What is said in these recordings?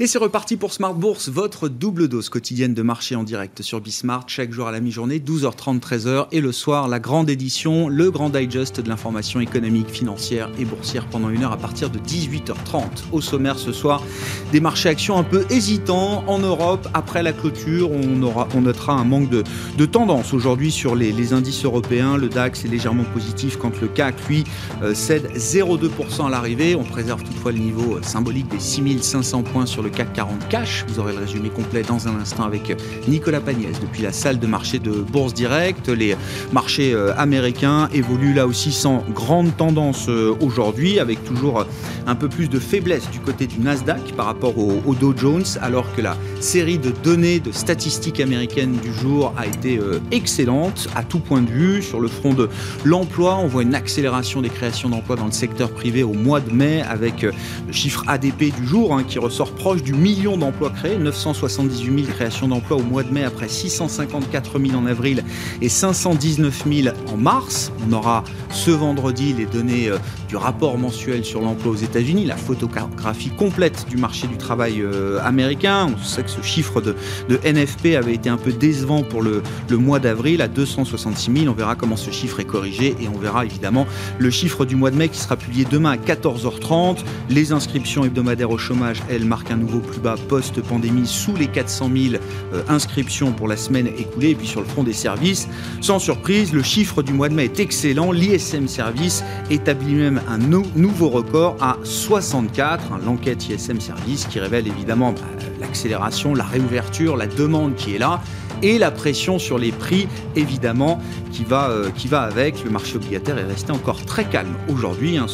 Et c'est reparti pour Smart Bourse, votre double dose quotidienne de marché en direct sur Bismart, chaque jour à la mi-journée, 12h30, 13h, et le soir, la grande édition, le grand digest de l'information économique, financière et boursière pendant une heure à partir de 18h30. Au sommaire ce soir, des marchés actions un peu hésitants en Europe. Après la clôture, on, aura, notera un manque de, tendance aujourd'hui sur les, les, indices européens. Le DAX est légèrement positif quand le CAC, lui, euh, cède 0,2% à l'arrivée. On préserve toutefois le niveau euh, symbolique des 6500 points sur le le CAC 40 cash. Vous aurez le résumé complet dans un instant avec Nicolas Pagnès depuis la salle de marché de Bourse Direct. Les marchés euh, américains évoluent là aussi sans grande tendance euh, aujourd'hui, avec toujours un peu plus de faiblesse du côté du Nasdaq par rapport au, Dow Jones, alors que la série de données de statistiques américaines du jour a été euh, excellente à tout point de vue. Sur le front de l'emploi, on voit une accélération des créations d'emplois dans le secteur privé au mois de mai, avec le chiffre ADP du jour hein, qui ressort proche du million d'emplois créés, 978 000 créations d'emplois au mois de mai après 654 000 en avril et 519 000 en mars. On aura ce vendredi les données euh, du rapport mensuel sur l'emploi aux États-Unis, la photographie complète du marché du travail euh, américain. On sait que ce chiffre de, NFP avait été un peu décevant pour le, le mois d'avril à 266 000. On verra comment ce chiffre est corrigé et on verra évidemment le chiffre du mois de mai qui sera publié demain à 14h30. Les inscriptions hebdomadaires au chômage, elles, marquent un nouveau plus bas post-pandémie sous les 400 000 euh, inscriptions pour la semaine écoulée. Et puis sur le front des services, sans surprise, le chiffre du mois de mai est excellent. L'ISM Service établit même un nouveau record à 64. L'enquête ISM Service qui révèle évidemment bah, l'accélération, la réouverture, la demande qui est là et la pression sur les prix, évidemment, qui va, euh, avec. Le marché obligataire est resté encore très calme aujourd'hui. Hein,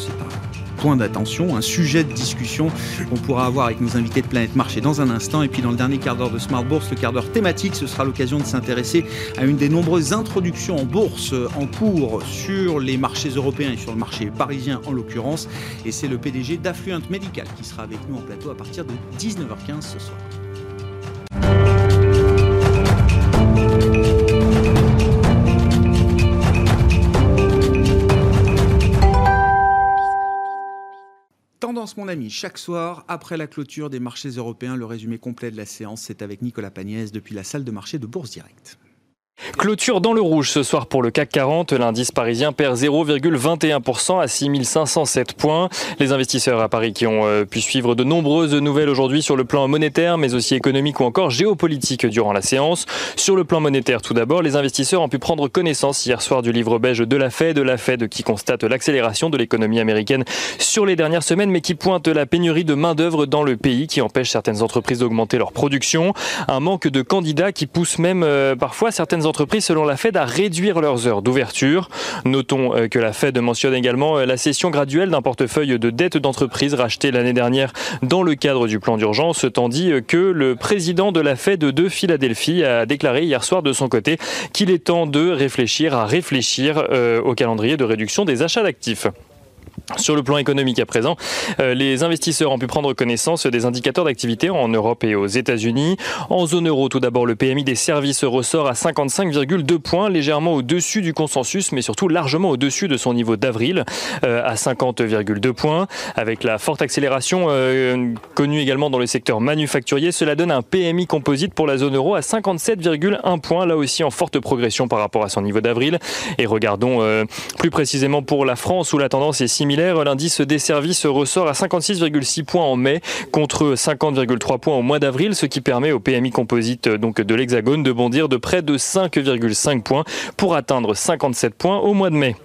point d'attention, un sujet de discussion qu'on pourra avoir avec nos invités de Planète Marché dans un instant. Et puis dans le dernier quart d'heure de Smart Bourse, le quart d'heure thématique, ce sera l'occasion de s'intéresser à une des nombreuses introductions en bourse en cours sur les marchés européens et sur le marché parisien en l'occurrence. Et c'est le PDG d'Affluent Medical qui sera avec nous en plateau à partir de 19h15 ce soir. Mon ami, chaque soir, après la clôture des marchés européens, le résumé complet de la séance, c'est avec Nicolas Pagnès depuis la salle de marché de Bourse Directe. Clôture dans le rouge ce soir pour le CAC 40. L'indice parisien perd 0,21% à 6507 points. Les investisseurs à Paris qui ont euh, pu suivre de nombreuses nouvelles aujourd'hui sur le plan monétaire, mais aussi économique ou encore géopolitique durant la séance. Sur le plan monétaire, tout d'abord, les investisseurs ont pu prendre connaissance hier soir du livre beige de la Fed, de la Fed qui constate l'accélération de l'économie américaine sur les dernières semaines, mais qui pointe la pénurie de main-d'œuvre dans le pays qui empêche certaines entreprises d'augmenter leur production. Un manque de candidats qui pousse même euh, parfois certaines entreprises, selon la Fed, à réduire leurs heures d'ouverture. Notons euh, que la Fed mentionne également euh, la cession graduelle d'un portefeuille de dettes d'entreprise racheté l'année dernière dans le cadre du plan d'urgence, tandis que le président de la Fed de Philadelphie a déclaré hier soir de son côté qu'il est temps de réfléchir à réfléchir euh, au calendrier de réduction des achats d'actifs. Sur le plan économique à présent, euh, les investisseurs ont pu prendre connaissance des indicateurs d'activité en Europe et aux États-Unis. En zone euro, tout d'abord, le PMI des services ressort à 55,2 points, légèrement au-dessus du consensus, mais surtout largement au-dessus de son niveau d'avril, euh, à 50,2 points. Avec la forte accélération euh, connue également dans le secteur manufacturier, cela donne un PMI composite pour la zone euro à 57,1 points, là aussi en forte progression par rapport à son niveau d'avril. Et regardons plus précisément pour la France, où la tendance est similaire L'indice des services ressort à 56,6 points en mai contre 50,3 points au mois d'avril, ce qui permet au PMI composite donc de l'Hexagone de bondir de près de 5,5 points pour atteindre 57 points au mois de mai.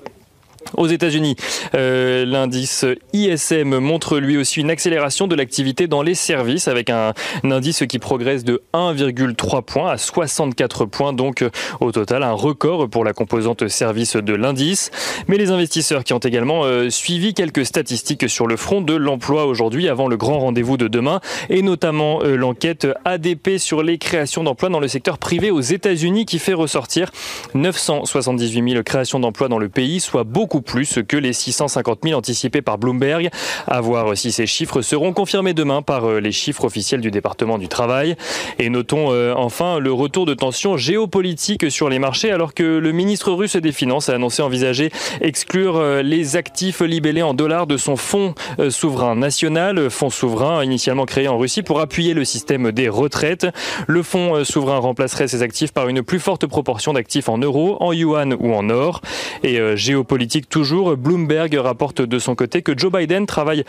Aux États-Unis, euh, l'indice ISM montre lui aussi une accélération de l'activité dans les services avec un, indice qui progresse de 1,3 points à 64 points, donc euh, au total un record pour la composante service de l'indice. Mais les investisseurs qui ont également euh, suivi quelques statistiques sur le front de l'emploi aujourd'hui avant le grand rendez-vous de demain et notamment l'enquête ADP sur les créations d'emplois dans le secteur privé aux États-Unis qui fait ressortir 978 000 créations d'emplois dans le pays, soit beaucoup plus que les 650 000 anticipés par Bloomberg. À voir si ces chiffres seront confirmés demain par euh, les chiffres officiels du département du travail. Et notons euh, enfin le retour de tensions géopolitiques sur les marchés alors que le ministre russe des Finances a annoncé envisager exclure euh, les actifs libellés en dollars de son fonds souverain national, fonds souverain initialement créé en Russie pour appuyer le système des retraites. Le fonds souverain remplacerait ces actifs par une plus forte proportion d'actifs en euros, en yuan ou en or. Et géopolitique toujours, Bloomberg rapporte de son côté que Joe Biden travaille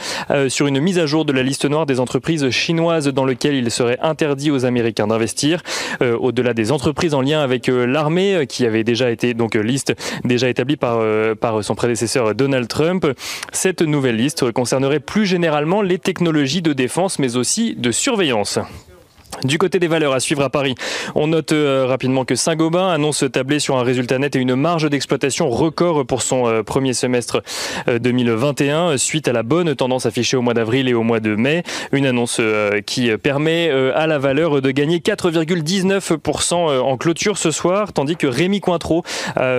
sur une mise à jour de la liste noire des entreprises chinoises dans lequel il serait interdit aux Américains d'investir. Euh, au-delà des entreprises en lien avec euh, l'armée, euh, qui avait déjà été donc liste déjà établie par, par son prédécesseur Donald Trump, cette nouvelle liste concernerait plus généralement les technologies de défense, mais aussi de surveillance. Du côté des valeurs à suivre à Paris, on note euh, rapidement que Saint-Gobain annonce tabler sur un résultat net et une marge d'exploitation record pour son euh, premier semestre 2021 euh, suite à la bonne tendance affichée au mois d'avril et au mois de mai. Une annonce qui permet à la valeur de gagner 4,19% en clôture ce soir, tandis que Rémi Cointreau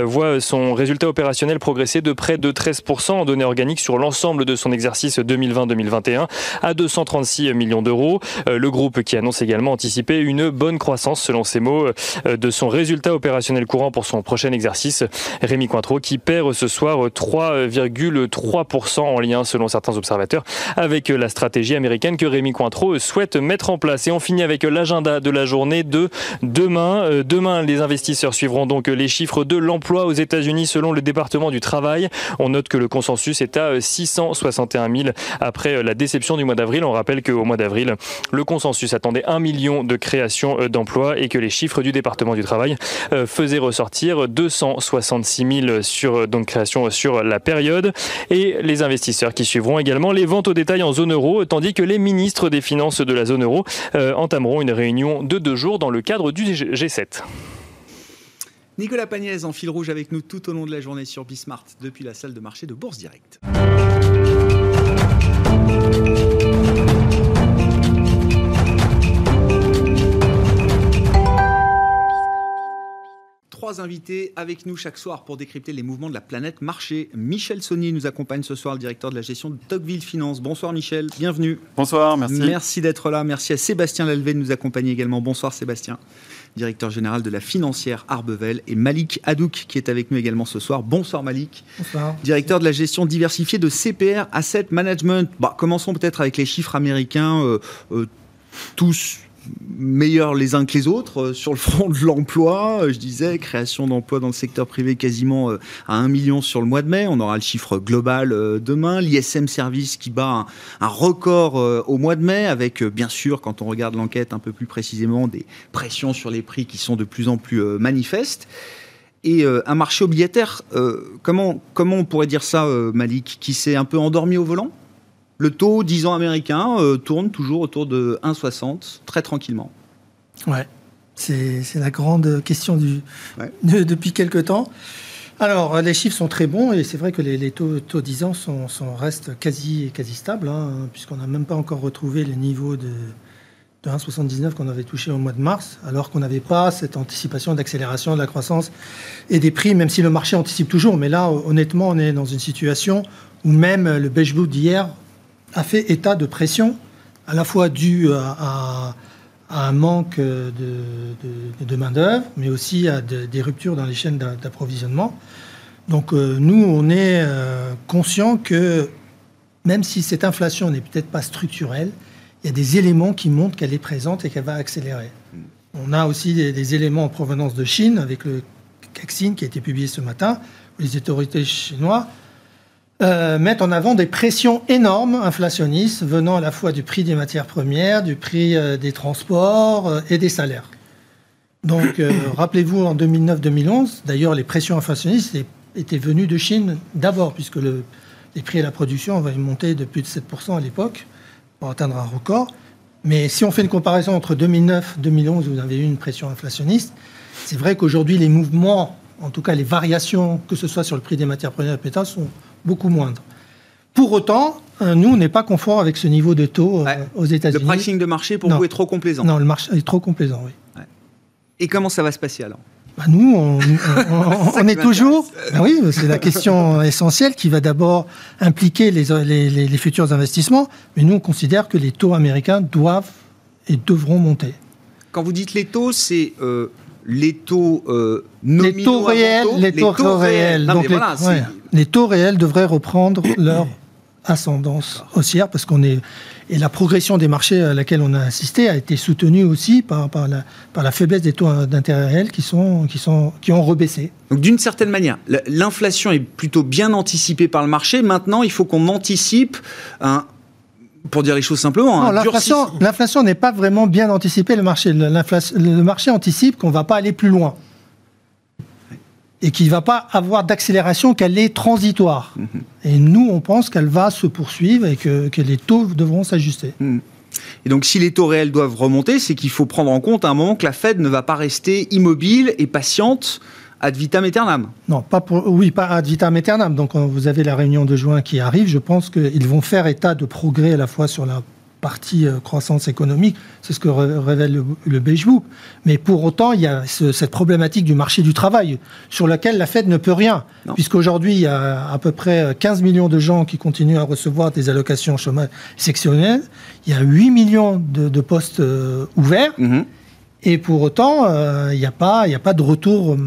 voit son résultat opérationnel progresser de près de 13% en données organiques sur l'ensemble de son exercice 2020-2021 à 236 millions d'euros. Le groupe qui annonce également anticiper une bonne croissance, selon ses mots, euh, de son résultat opérationnel courant pour son prochain exercice. Rémi Cointreau qui perd ce soir 3,3% en lien, selon certains observateurs, avec la stratégie américaine que Rémi Cointreau souhaite mettre en place. Et on finit avec l'agenda de la journée de demain. Euh, demain, les investisseurs suivront donc les chiffres de l'emploi aux États-Unis selon le département du travail. On note que le consensus est à 661 000 après la déception du mois d'avril. On rappelle qu'au mois d'avril, le consensus attendait 1 de créations euh, d'emplois et que les chiffres du département du travail euh, faisaient ressortir 266 000 sur, euh, donc, créations sur la période et les investisseurs qui suivront également les ventes au détail en zone euro, tandis que les ministres des Finances de la zone euro entameront une réunion de deux jours dans le cadre du G7. Nicolas Pagnès en fil rouge avec nous tout au long de la journée sur Bismart depuis la salle de marché de Bourse Direct. Trois invités avec nous chaque soir pour décrypter les mouvements de la planète marché. Michel Saunier nous accompagne ce soir, le directeur de la gestion de Tocqueville Finance. Bonsoir Michel, bienvenue. Bonsoir, merci. Merci d'être là. Merci à Sébastien Lalvé de nous accompagner également. Bonsoir Sébastien directeur général de la financière Arbevel, et Malik Hadouk, qui est avec nous également ce soir. Bonsoir Malik. Bonsoir. Directeur de la gestion diversifiée de CPR Asset Management. Bah, commençons peut-être avec les chiffres américains. Euh, euh, tous meilleurs les uns que les autres euh, sur le front de l'emploi. Euh, je disais, création d'emplois dans le secteur privé quasiment euh, à 1 million sur le mois de mai. On aura le chiffre global demain. L'ISM Service qui bat un, record au mois de mai avec, bien sûr, quand on regarde l'enquête un peu plus précisément, des pressions sur les prix qui sont de plus en plus manifestes. Et un marché obligataire, comment, comment on pourrait dire ça, Malik, qui s'est un peu endormi au volant? Le taux 10 ans américain euh, tourne toujours autour de 1,60, très tranquillement. Ouais, c'est la grande question du, depuis quelques temps. Alors, les chiffres sont très bons et c'est vrai que les, taux, taux 10 ans sont, restent quasi, quasi stables, hein, puisqu'on n'a même pas encore retrouvé les niveaux de, de 1,79 qu'on avait touché au mois de mars, alors qu'on n'avait pas cette anticipation d'accélération de la croissance et des prix, même si le marché anticipe toujours. Mais là, honnêtement, on est dans une situation où même le beige blue d'hier a fait état de pression, à la fois due à, un manque de, main-d'œuvre, mais aussi à des ruptures dans les chaînes d'approvisionnement. Donc, euh, nous, on est euh, conscient que même si cette inflation n'est peut-être pas structurelle, il y a des éléments qui montrent qu'elle est présente et qu'elle va accélérer. On a aussi des, des, éléments en provenance de Chine, avec le CACSIN qui a été publié ce matin, où les autorités chinoises euh, mettent en avant des pressions énormes inflationnistes venant à la fois du prix des matières premières, du prix euh, des transports euh, et des salaires. Donc, rappelez-vous, en 2009-2011, d'ailleurs, les pressions inflationnistes étaient venues de Chine d'abord, puisque le, les prix à la production avaient monté de plus de 7% à l'époque pour atteindre un record. Mais si on fait une comparaison entre 2009 et 2011, où vous avez eu une pression inflationniste, c'est vrai qu'aujourd'hui, les mouvements, en tout cas les variations, que ce soit sur le prix des matières premières et pétrole, sont beaucoup moindre. Pour autant, euh, nous, on n'est pas confort avec ce niveau de taux euh, aux États-Unis. Le pricing de marché, pour vous, est trop complaisant Non, le marché est trop complaisant, oui. Et comment ça va se passer alors? Bah, nous, on, est toujours. Bah oui, c'est la question essentielle qui va d'abord impliquer les, les, futurs investissements. Mais nous, on considère que les taux américains doivent et devront monter. Quand vous dites les taux, c'est euh, les taux euh, nominaux les taux réels, les taux, réels. Donc les, les, taux réels devraient reprendre leur ascendance haussière parce qu'on est et la progression des marchés à laquelle on a assisté a été soutenue aussi par, par, la, par la faiblesse des taux d'intérêt réels qui, sont, qui, sont, qui ont rebaissé. Donc d'une certaine manière, l'inflation est plutôt bien anticipée par le marché. Maintenant, il faut qu'on anticipe un, pour dire les choses simplement. L'inflation n'est pas vraiment bien anticipée. Le marché, le marché anticipe qu'on ne va pas aller plus loin et qu'il ne va pas avoir d'accélération, qu'elle est transitoire. Mhm. Et nous, on pense qu'elle va se poursuivre et que, les taux devront s'ajuster. Mhm. Et donc, si les taux réels doivent remonter, c'est qu'il faut prendre en compte à un moment que la Fed ne va pas rester immobile et patiente ad vitam aeternam. Non, pas pour, oui, pas ad vitam aeternam. Donc, vous avez la réunion de juin qui arrive. Je pense qu'ils vont faire état de progrès à la fois sur la partie euh, croissance économique, c'est ce que révèle le, le. Mais pour autant, il y a cette problématique du marché du travail, sur laquelle la Fed ne peut rien, puisqu'aujourd'hui, il y a à peu près 15 millions de gens qui continuent à recevoir des allocations chômage sectionnelles, il y a 8 millions de, postes euh, ouverts, mm-hmm. et pour autant, euh, il n'y a, pas, a pas de retour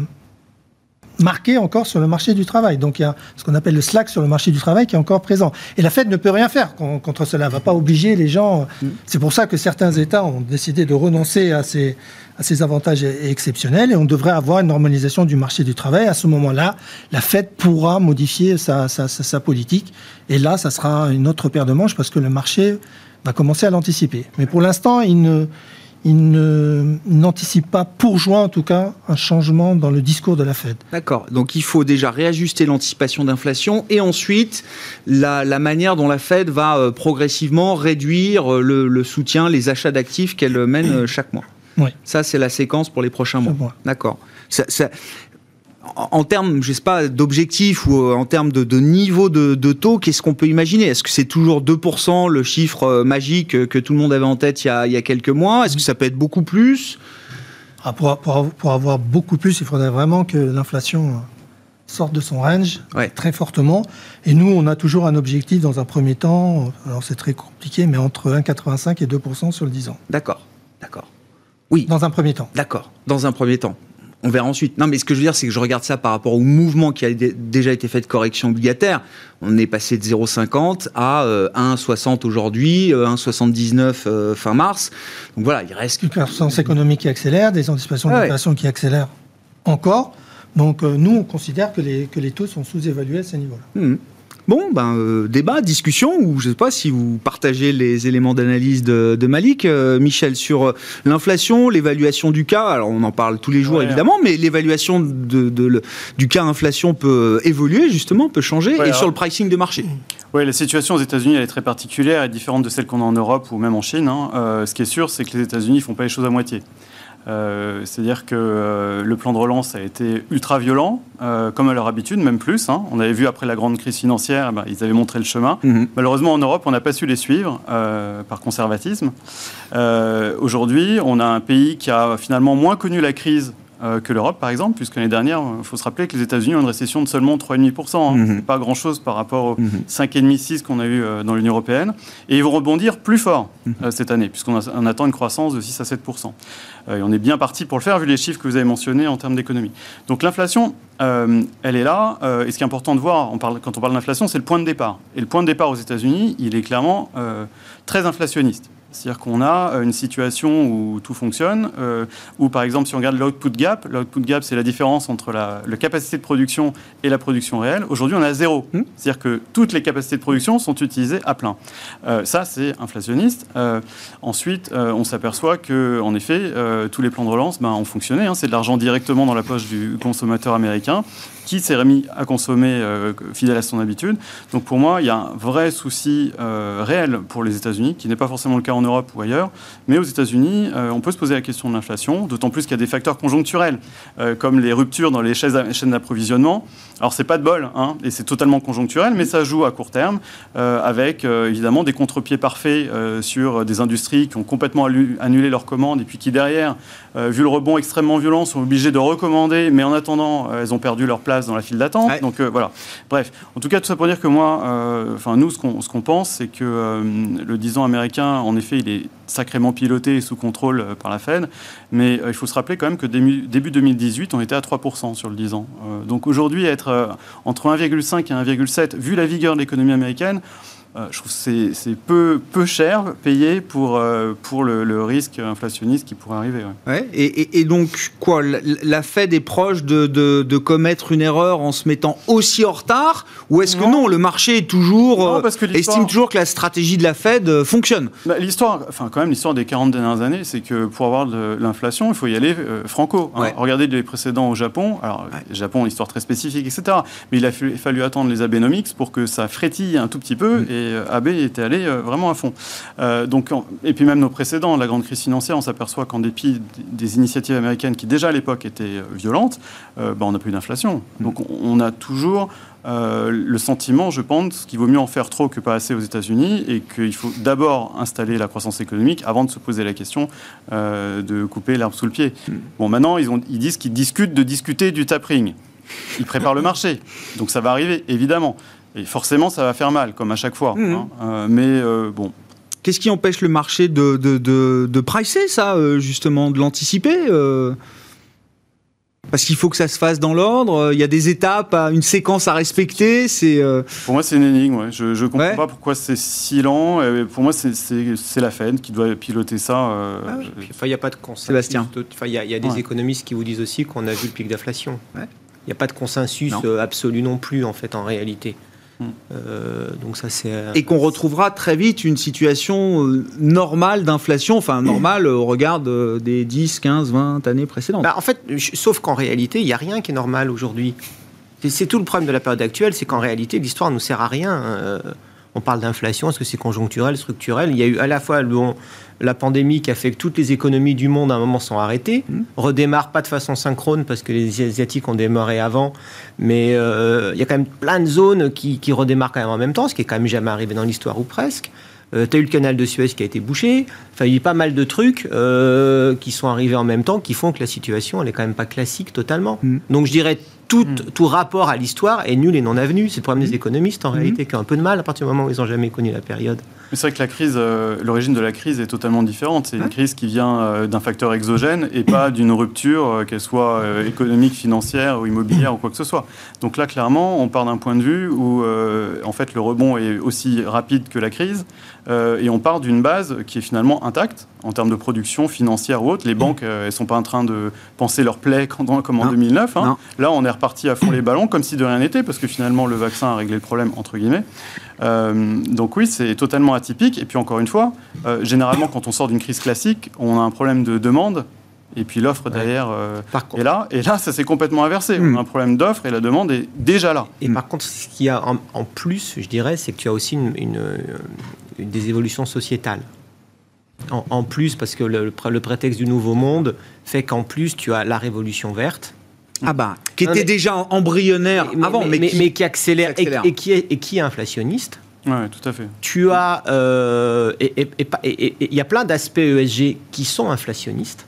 marqué encore sur le marché du travail. Donc il y a ce qu'on appelle le slack sur le marché du travail qui est encore présent. Et la Fed ne peut rien faire contre cela, ne va pas obliger les gens. Mm. C'est pour ça que certains États ont décidé de renoncer à ces, à ces avantages exceptionnels et on devrait avoir une normalisation du marché du travail. À ce moment-là, la Fed pourra modifier sa, sa, sa politique et là, ça sera une autre paire de manches parce que le marché va commencer à l'anticiper. Mais pour l'instant, il ne il n'anticipe pas, pour juin en tout cas, un changement dans le discours de la Fed. D'accord. Donc il faut déjà réajuster l'anticipation d'inflation et ensuite la, manière dont la Fed va euh, progressivement réduire euh, le, soutien, les achats d'actifs qu'elle mène euh, chaque mois. Oui. Ça, c'est la séquence pour les prochains mois. D'accord. Ça, en termes, je sais pas, d'objectifs ou euh, en termes de, niveau de, taux, qu'est-ce qu'on peut imaginer? Est-ce que c'est toujours 2% le chiffre euh, magique que tout le monde avait en tête il y a, quelques mois? Est-ce que ça peut être beaucoup plus? Ah, pour, pour, avoir beaucoup plus, il faudrait vraiment que l'inflation sorte de son range très fortement. Et nous, on a toujours un objectif dans un premier temps, alors c'est très compliqué, mais entre 1,85 et 2% sur le 10 ans. D'accord, d'accord. Oui. Dans un premier temps. D'accord, dans un premier temps on verra ensuite. Non, mais ce que je veux dire, c'est que je regarde ça par rapport au mouvement qui a déjà été fait de correction obligataire. On est passé de 0,50 à 1,60 euh, aujourd'hui, 1,79 euh, euh, fin mars. Donc voilà, il reste. Une croissance économique qui accélère, des anticipations ah d'inflation qui accélèrent encore. Donc nous, on considère que les, que les taux sont sous-évalués à ce niveau-là. Mmh. Bon, ben, euh, débat, discussion, ou je ne sais pas si vous partagez les éléments d'analyse de, Malik, euh, Michel, sur euh, l'inflation, l'évaluation du cas. Alors, on en parle tous les jours, évidemment, mais l'évaluation de, du cas inflation peut évoluer, justement, peut changer, et sur le pricing de marché. Oui, la situation aux États-Unis, elle est très particulière et différente de celle qu'on a en Europe ou même en Chine. Hein. ce qui est sûr, c'est que les États-Unis ne font pas les choses à moitié. Euh, c'est-à-dire que euh, le plan de relance a été ultra violent, euh, comme à leur habitude, même plus. Hein. On avait vu après la grande crise financière, eh ben, ils avaient montré le chemin. Mhm. Malheureusement, en Europe, on n'a pas su les suivre par conservatisme. Aujourd'hui, on a un pays qui a finalement moins connu la crise que l'Europe, par exemple, puisque l'année dernière, il faut se rappeler que les États-Unis ont une récession de seulement 3,5%. Hein. Mhm. pas grand-chose par rapport aux 5,5-6 mhm. qu'on a eu dans l'Union européenne. Et ils vont rebondir plus fort mhm. cette année, puisqu'on attend une croissance de 6 à 7%. Et on est bien parti pour le faire, vu les chiffres que vous avez mentionnés en termes d'économie. Donc l'inflation, elle est là. et ce qui est important de voir quand on parle d'inflation, c'est le point de départ. Et le point de départ aux États-Unis, il est clairement très inflationniste. C'est-à-dire qu'on a euh, une situation où tout fonctionne, euh, où par exemple si on regarde l'output gap, l'output gap c'est la différence entre la, capacité de production et la production réelle, aujourd'hui on a zéro. Hmm. C'est-à-dire que toutes les capacités de production sont utilisées à plein. Euh, ça c'est inflationniste. ensuite on s'aperçoit que en effet tous les plans de relance ben, ont fonctionné, hein. c'est de l'argent directement dans la poche du consommateur américain qui s'est remis à consommer euh, fidèle à son habitude. Donc pour moi, il y a un vrai souci euh, réel pour les États-Unis, qui n'est pas forcément le cas en Europe ou ailleurs. Mais aux États-Unis, on peut se poser la question de l'inflation, d'autant plus qu'il y a des facteurs conjoncturels, comme les ruptures dans les chaînes d'approvisionnement. Alors, c'est pas de bol, hein, et c'est totalement conjoncturel, mais ça joue à court terme, avec évidemment des contre-pieds parfaits sur des industries qui ont complètement annulé leurs commandes et puis qui, derrière, vu le rebond extrêmement violent, sont obligés de recommander, mais en attendant, elles ont perdu leur place dans la file d'attente. Donc, voilà. Bref, en tout cas, tout ça pour dire que moi, euh, enfin nous, ce qu'on pense, c'est que euh, le 10 ans américain, en effet, il est sacrément piloté et sous contrôle euh, par la Fed, mais il faut se rappeler quand même que début, début 2018, on était à 3% sur le 10 ans. donc aujourd'hui, être entre 1,5 et 1,7, vu la vigueur de l'économie américaine, euh, je trouve que c'est peu, peu cher payé pour, euh, pour le, risque inflationniste qui pourrait arriver. Ouais. et, et, donc, quoi La Fed est proche de, de, commettre une erreur en se mettant aussi en retard Ou est-ce que non, le marché est toujours, euh, estime toujours que la stratégie de la Fed fonctionne? Bah, L'histoire, enfin, quand même, l'histoire des 40 dernières années, c'est que pour avoir de l'inflation, il faut y aller franco. Hein. Regardez les précédents au Japon. Alors, Japon, histoire très spécifique, etc. Mais il a fallu attendre les Abenomics pour que ça frétille un tout petit peu. Mm. Et AB était allé euh, vraiment à fond. Euh, donc, et puis même nos précédents, la grande crise financière, on s'aperçoit qu'en dépit des initiatives américaines qui déjà à l'époque étaient euh, violentes, bah, on n'a plus d'inflation. Mm. Donc on a toujours le sentiment, je pense, qu'il vaut mieux en faire trop que pas assez aux États-Unis et qu'il faut d'abord installer la croissance économique avant de se poser la question de couper l'herbe sous le pied. Mm. Bon, maintenant, ils, ont, ils disent qu'ils discutent de discuter du tapering. Ils préparent le marché. Donc ça va arriver, évidemment. Et forcément, ça va faire mal, comme à chaque fois. Mmh. Hein. Euh, mais euh, bon. Qu'est-ce qui empêche le marché de, de, de, pricer ça, euh, justement, de l'anticiper parce qu'il faut que ça se fasse dans l'ordre. Il y a des étapes, une séquence à respecter. C'est pour moi c'est une énigme. Je ne comprends pas pourquoi c'est si lent. pour moi c'est la Fed qui doit piloter ça. Ah il n'y a pas de consensus. Sébastien. Il y, a des économistes qui vous disent aussi qu'on a vu le pic d'inflation. Il n'y a pas de consensus absolu non plus en fait en réalité. Euh, donc ça c'est euh, et qu'on retrouvera très vite une situation euh, normale d'inflation, enfin normale au regard des 10, 15, 20 années précédentes. Bah, en fait, sauf qu'en réalité, il n'y a rien qui est normal aujourd'hui. C'est tout le problème de la période actuelle, c'est qu'en réalité, l'histoire ne nous sert à rien on parle d'inflation, est-ce que c'est conjoncturel, structurel? Il y a eu à la fois la pandémie qui a fait que toutes les économies du monde à un moment sont arrêtées, mmh. redémarrent pas de façon synchrone parce que les Asiatiques ont démarré avant, mais euh, il y a quand même plein de zones qui, qui, redémarrent quand même en même temps, ce qui est quand même jamais arrivé dans l'histoire ou presque. Euh, tu as eu le canal de Suez qui a été bouché. Enfin, il y a pas mal de trucs euh, qui sont arrivés en même temps qui font que la situation, elle est quand même pas classique totalement. Mmh. Donc je dirais tout, hmm. tout rapport à l'histoire est nul et non avenu. C'est le problème des hmm. économistes, en hmm. réalité, qui ont un peu de mal à partir du moment où ils n'ont jamais connu la période. C'est vrai que la crise, euh, l'origine de la crise est totalement différente. C'est une crise qui vient euh, d'un facteur exogène et pas d'une rupture, euh, qu'elle soit économique, financière ou immobilière ou quoi que ce soit. Donc là, clairement, on part d'un point de vue où, en fait, le rebond est aussi rapide que la crise et on part d'une base qui est finalement intacte en termes de production financière ou autre. Les banques, elles sont pas en train de penser leur plaie comme en 2009. Hein. Là, on est reparti à fond les ballons comme si de rien n'était parce que finalement, le vaccin a réglé le problème entre guillemets. donc oui, c'est totalement atypique. Et puis encore une fois, euh, généralement, quand on sort d'une crise classique, on a un problème de demande. Et puis l'offre derrière euh, est là. Et là, ça s'est complètement inversé. On a un problème d'offre et la demande est déjà là. Et par contre, ce qu'il y a en, plus, je dirais, c'est que tu as aussi une, des évolutions sociétales. En, plus, parce que le, le, prétexte du nouveau monde fait qu'en plus, tu as la révolution verte. Ah bah, qui était déjà embryonnaire avant, mais, mais, qui, accélère, Et, qui est, et qui est inflationniste. Oui, tout à fait. Tu as. Euh, et il y a plein d'aspects ESG qui sont inflationnistes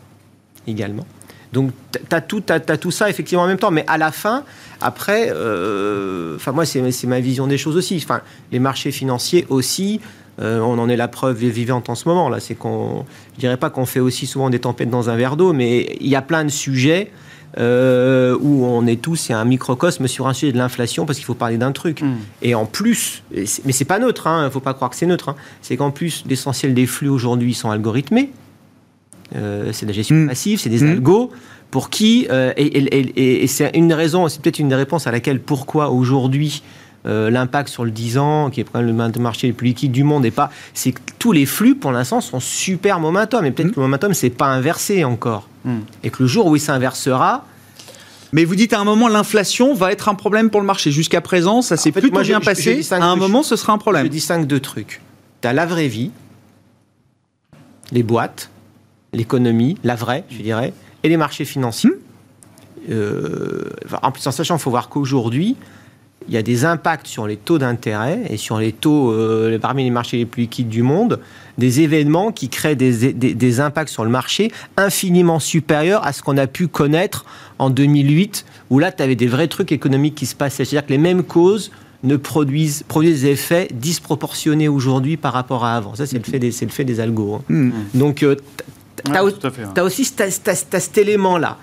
également. Donc, tu as, tout, tout ça effectivement en même temps. Mais à la fin, après, euh, enfin, moi, c'est ma vision des choses aussi. Enfin, les marchés financiers aussi. Euh, on en est la preuve vivante en ce moment. Là, c'est qu'on, je dirais pas qu'on fait aussi souvent des tempêtes dans un verre d'eau, mais il y a plein de sujets euh, où on est tous, c'est un microcosme sur un sujet de l'inflation parce qu'il faut parler d'un truc. Hmm. Et en plus, mais c'est pas neutre, il hein, ne faut pas croire que c'est neutre, hein, c'est qu'en plus, l'essentiel des flux aujourd'hui sont algorithmés. Euh, c'est de la gestion hmm. passive, c'est des hmm. algos pour qui, euh, et, c'est une raison, c'est peut-être une des réponses à laquelle pourquoi aujourd'hui l'impact sur le 10 ans, qui est le marché le plus liquide du monde, et pas, c'est que tous les flux pour l'instant sont super momentum, et peut-être que le momentum c'est pas inversé encore. Hmm. Et que le jour où il s'inversera, mais vous dites à un moment l'inflation va être un problème pour le marché. Jusqu'à présent, ça s'est plutôt bien passé. à un moment, ce sera un problème. Je distingue deux trucs. Tu as la vraie vie, les boîtes, l'économie, la vraie, je dirais, et les marchés financiers. Euh, en plus, en sachant, il faut voir qu'aujourd'hui, il y a des impacts sur les taux d'intérêt et sur les taux euh, parmi les marchés les plus liquides du monde, des événements qui créent des, des, des impacts sur le marché infiniment supérieurs à ce qu'on a pu connaître en 2008, où là, tu avais des vrais trucs économiques qui se passaient. C'est-à-dire que les mêmes causes ne produisent, produisent des effets disproportionnés aujourd'hui par rapport à avant. Ça, c'est le fait des, c'est le fait des algos. hein. Hmm. Donc, euh, tu as, Ouais, ouais. aussi cet élément-là.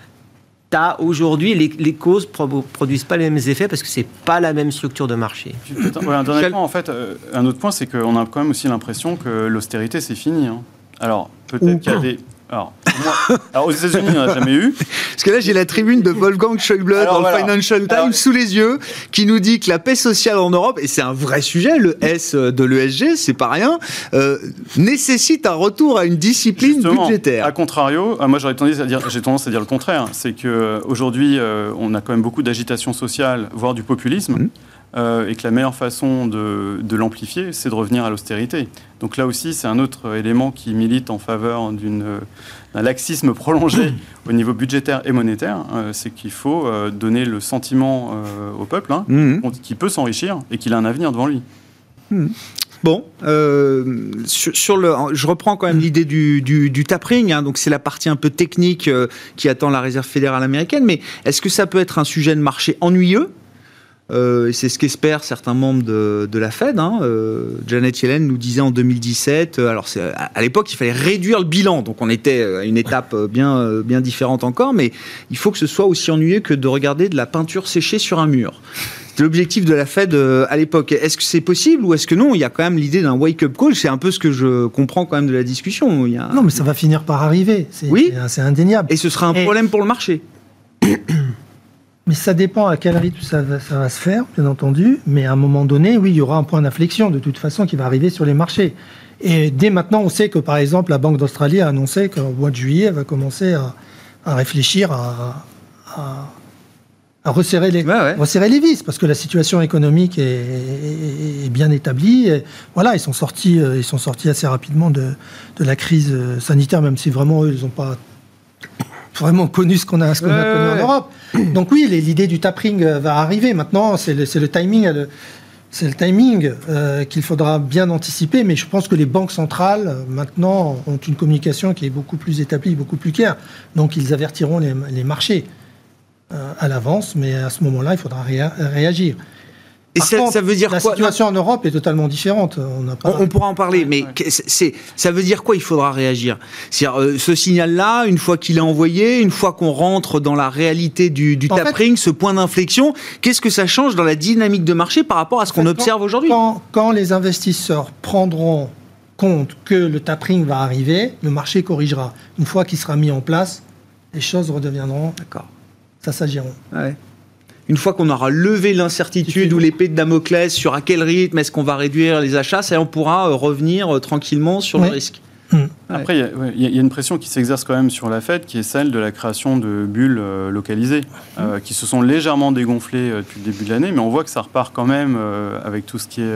Tu as aujourd'hui, les, les causes ne produisent pas les mêmes effets parce que c'est pas la même structure de marché. Ouais, un dernier point, en fait, euh, un autre point, c'est qu'on a quand même aussi l'impression que l'austérité, c'est fini. hein. Alors, peut-être qu'il y a des. Alors, moi- alors, aux États-Unis, il n'y en a jamais eu. Parce que là, j'ai la tribune de Wolfgang Schäuble Alors, dans voilà. le Financial Times Alors- sous les yeux, qui nous dit que la paix sociale en Europe, et c'est un vrai sujet, le S de l'ESG, c'est pas rien, euh, nécessite un retour à une discipline budgétaire. À contrario, euh, moi j'aurais tendance à dire, j'ai tendance à dire le contraire. C'est que aujourd'hui, euh, on a quand même beaucoup d'agitation sociale, voire du populisme, Mhm. Euh, et que la meilleure façon de, de l'amplifier, c'est de revenir à l'austérité. Donc là aussi, c'est un autre élément qui milite en faveur d'un laxisme prolongé au niveau budgétaire et monétaire. euh, c'est qu'il faut euh, donner le sentiment au peuple hein, Mhm. qu'il peut s'enrichir et qu'il a un avenir devant lui. Bon, euh, sur, sur le, je reprends quand même l'idée du, du, du tapering, hein, donc c'est la partie un peu technique euh, qui attend la réserve fédérale américaine, mais est-ce que ça peut être un sujet de marché ennuyeux Euh, c'est ce qu'espèrent certains membres de, de la Fed. hein. Euh, Janet Yellen nous disait en 2017, euh, alors à, à l'époque il fallait réduire le bilan, donc on était à une étape euh, bien, euh, bien différente encore, mais il faut que ce soit aussi ennuyeux que de regarder de la peinture séchée sur un mur. C'était l'objectif de la Fed euh, à l'époque. Est-ce que c'est possible ou est-ce que non? Il y a quand même l'idée d'un wake-up call. C'est un peu ce que je comprends quand même de la discussion. Il y a... Non, mais ça va finir par arriver. C'est Oui. c'est- c'est indéniable. Et ce sera un Et- problème pour le marché. Mais ça dépend à quel rythme ça va, ça va se faire, bien entendu. Mais à un moment donné, oui, il y aura un point d'inflexion de toute façon qui va arriver sur les marchés. Et dès maintenant, on sait que par exemple, la Banque d'Australie a annoncé qu'au mois de juillet, elle va commencer à, à réfléchir à, à- à resserrer les, ouais. resserrer les vis, parce que la situation économique est, est- est bien établie. Et voilà, ils sont sortis, euh, ils sont sortis assez rapidement de, de la crise sanitaire, même si vraiment eux, ils n'ont pas vraiment connu ce qu'on a, ce qu'on a Ouais, connu ouais. en Europe. Donc oui, l'idée du tapering euh, va arriver. Maintenant, c'est le, timing. euh, C'est le timing euh, qu'il faudra bien anticiper, mais je pense que les banques centrales, euh, maintenant, ont une communication qui est beaucoup plus établie, beaucoup plus claire. Donc, ils avertiront les, marchés euh, à l'avance, mais à ce moment-là, il faudra réa- réagir. Et Par ça, contre, ça veut dire la quoi situation en Europe est totalement différente. On n'a pas. On, on pourra en parler, mais ouais. que- c'est, ça veut dire quoi Il faudra réagir? Euh, ce signal-là, une fois qu'il est envoyé, une fois qu'on rentre dans la réalité du, du fait- tapering, ce point d'inflexion, qu'est-ce que ça change dans la dynamique de marché par rapport à ce qu'on observe aujourd'hui? Quand, quand les investisseurs prendront compte que le tapering va arriver, le marché corrigera. Une fois qu'il sera mis en place, les choses redeviendront, D'accord. ça s'agiront. Ouais. Une fois qu'on aura levé l'incertitude ou l'épée de Damoclès sur à quel rythme est-ce qu'on va réduire les achats, ça on pourra euh, revenir euh, tranquillement sur le risque. Après, il y a- ouais, il y, a- il y a une pression qui s'exerce quand même sur la Fed, qui est celle de la création de bulles euh, localisées, euh, qui se sont légèrement dégonflées euh, depuis le début de l'année, mais on voit que ça repart quand même euh, avec tout ce qui est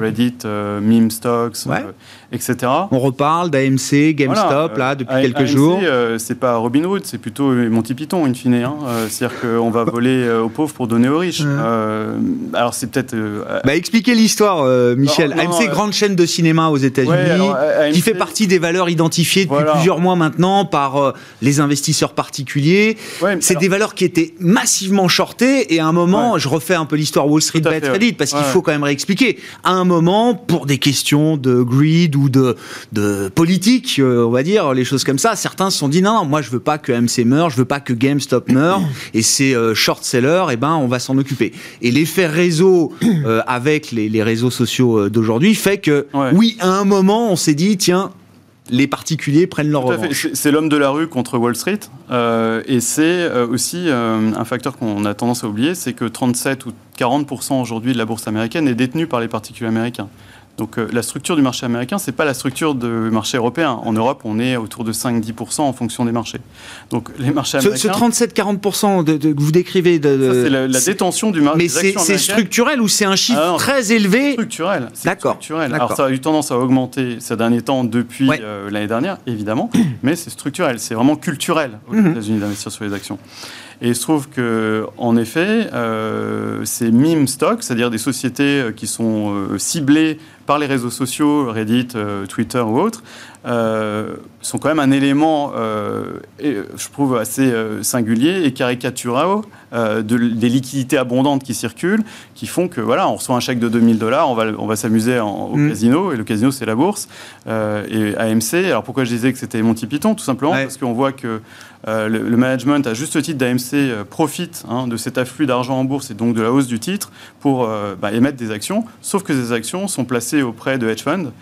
Reddit, meme stocks, Ouais. etc. On reparle d'AMC, GameStop, Voilà, là, depuis quelques AMC, jours. c'est pas Robin Hood, c'est plutôt Monty Python, in fine. Hein. C'est-à-dire qu'on va voler aux pauvres pour donner aux riches. Alors, c'est peut-être. Bah, expliquez l'histoire, Michel. Non, non, AMC, grande chaîne de cinéma aux États-Unis, Ouais, qui fait partie des valeurs identifiées depuis Voilà. plusieurs mois maintenant par euh, les investisseurs particuliers. ouais, C'est alors- des valeurs qui étaient massivement shortées et à un moment, Ouais. je refais un peu l'histoire Wall Street. Reddit parce qu'il faut quand même réexpliquer. À un moment, pour des questions de greed ou de, de politique, euh, on va dire, les choses comme ça, certains se sont dit non, non, moi je veux pas que AMC meure, je veux pas que GameStop meure et ces euh, short sellers, eh ben, on va s'en occuper. Et l'effet réseau euh, avec les, les réseaux sociaux d'aujourd'hui fait que, Ouais. oui, à un moment, on s'est dit, tiens, les particuliers prennent leur revanche. C'est- C'est l'homme de la rue contre Wall Street. euh, et c'est euh, aussi euh, un facteur qu'on a tendance à oublier, c'est que 37 ou 40% aujourd'hui de la bourse américaine est détenue par les particuliers américains. Donc euh, la structure du marché américain, c'est pas la structure du marché européen. En Europe, on est autour de 5-10% en fonction des marchés. Donc les marchés américains. Ce, 37-40% de, que vous décrivez. De, c'est la, détention du marché. Mais c'est structurel ou c'est un chiffre ah très élevé Structurel. D'accord. Alors ça a eu tendance à augmenter ces derniers temps depuis euh, l'année dernière, évidemment, mais c'est structurel. C'est vraiment culturel aux mhm. États-Unis d'investir sur les actions. Et il se trouve que, en effet, euh, ces meme stocks, c'est-à-dire des sociétés euh, qui sont euh, ciblées par les réseaux sociaux, Reddit, Twitter ou autres, sont quand même un élément, je trouve, assez singulier et caricatural de, des liquidités abondantes qui circulent, qui font que, voilà, on reçoit un chèque de 2000 dollars, on va, on va s'amuser au mm. casino, et le casino, c'est la bourse, et AMC. Alors pourquoi je disais que c'était Monty Python Tout simplement parce qu'on voit que euh, le, management, à juste titre d'AMC, euh, profite hein, de cet afflux d'argent en bourse et donc de la hausse du titre pour euh, bah, émettre des actions, sauf que ces actions sont placées auprès de hedge funds.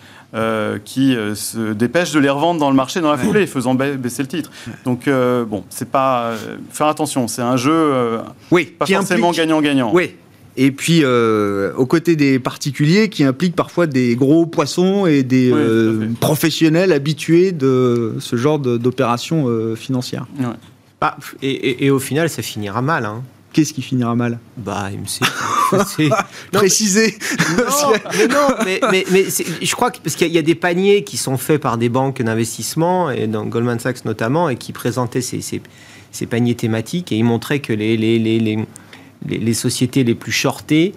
qui se dépêchent de les revendre dans le marché dans la foulée, faisant baisser le titre. Donc, bon, c'est pas. faire attention, c'est un jeu oui, pas forcément gagnant-gagnant. Oui, et puis euh, aux côtés des particuliers qui impliquent parfois des gros poissons et des euh, professionnels habitués de ce genre d'opérations euh, financières. Bah, et, au final, ça finira mal. Hein. Qu'est-ce qui finira mal? Bah, MC. Préciser. Non, mais non, mais, mais, je crois que parce qu'il y a des paniers qui sont faits par des banques d'investissement et dans Goldman Sachs notamment et qui présentaient ces, ces, ces paniers thématiques et ils montraient que les, les, les, les les, sociétés les plus shortées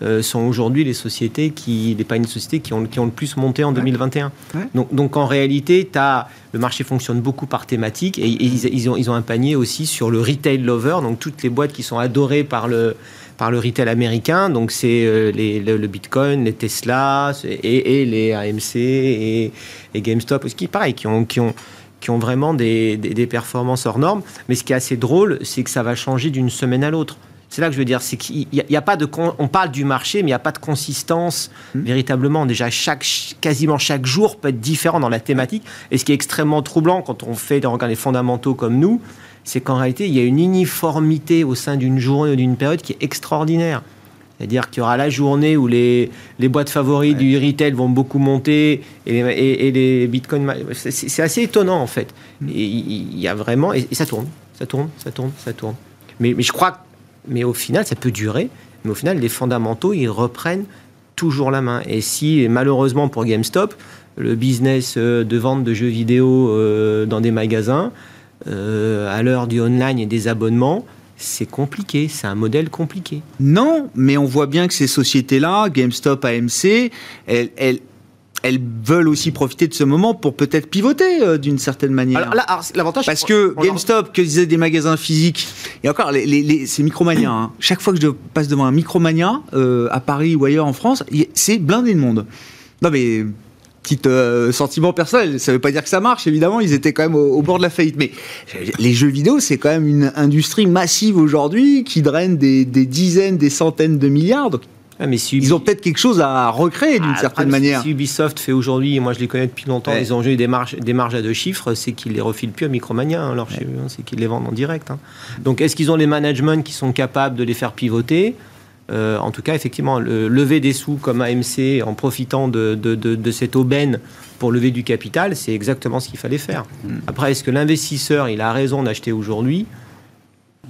euh, sont aujourd'hui les sociétés qui, les sociétés qui ont, qui ont le plus monté en 2021. Donc, donc, en réalité, as, le marché fonctionne beaucoup par thématique et, ils, ont, ils ont un panier aussi sur le retail lover, donc toutes les boîtes qui sont adorées par le, par le retail américain. Donc c'est euh, le, Bitcoin, les Tesla et, les AMC et, GameStop, ce qui pareil, qui ont, qui ont qui ont vraiment des, des, des, performances hors normes. Mais ce qui est assez drôle, c'est que ça va changer d'une semaine à l'autre. C'est là que je veux dire, c'est qu'il n'y a, pas de. On parle du marché, mais il n'y a pas de consistance hmm. véritablement. Déjà, chaque, quasiment chaque jour peut être différent dans la thématique. Et ce qui est extrêmement troublant quand on fait regarde les fondamentaux comme nous, c'est qu'en réalité, il y a une uniformité au sein d'une journée ou d'une période qui est extraordinaire. C'est-à-dire qu'il y aura la journée où les, les boîtes favoris du retail vont beaucoup monter et, et, les bitcoins. C'est assez étonnant en fait. Hmm. Et il y a vraiment. Et, ça tourne, ça tourne, ça tourne, ça tourne. Mais, mais je crois que mais au final, ça peut durer. Mais au final, les fondamentaux, ils reprennent toujours la main. Et si, malheureusement pour GameStop, le business euh, de vente de jeux vidéo euh, dans des magasins, euh, à l'heure du online et des abonnements, c'est compliqué, c'est un modèle compliqué. Non, mais on voit bien que ces sociétés-là, GameStop, AMC, elles, elles, elles veulent aussi profiter de ce moment pour peut-être pivoter euh, d'une certaine manière. l'avantage, parce que GameStop, que disait des magasins physiques, et encore, les, les, c'est Micromania. Hein. Chaque fois que je passe devant un Micromania euh, à Paris ou ailleurs en France, c'est blindé de monde. Non mais petit euh, sentiment personnel. Ça ne veut pas dire que ça marche, évidemment. Ils étaient quand même au, bord de la faillite. Mais les jeux vidéo, c'est quand même une industrie massive aujourd'hui qui draine des, des, dizaines, des centaines de milliards. Donc, ah, mais ils ont peut-être quelque chose à recréer d'une ah, certaine manière. Si Ubisoft fait aujourd'hui, et moi je les connais depuis longtemps, ils ont eu des marges, des marges à deux chiffres, c'est qu'ils les refilent plus à Micromania, hein, hein, c'est qu'ils les vendent en direct. Hein. Donc est-ce qu'ils ont les managements qui sont capables de les faire pivoter? Euh, en tout cas, effectivement, le, lever des sous comme AMC en profitant de, de, de, cette aubaine pour lever du capital, c'est exactement ce qu'il fallait faire. Mm. Après, est-ce que l'investisseur, il a raison d'acheter aujourd'hui?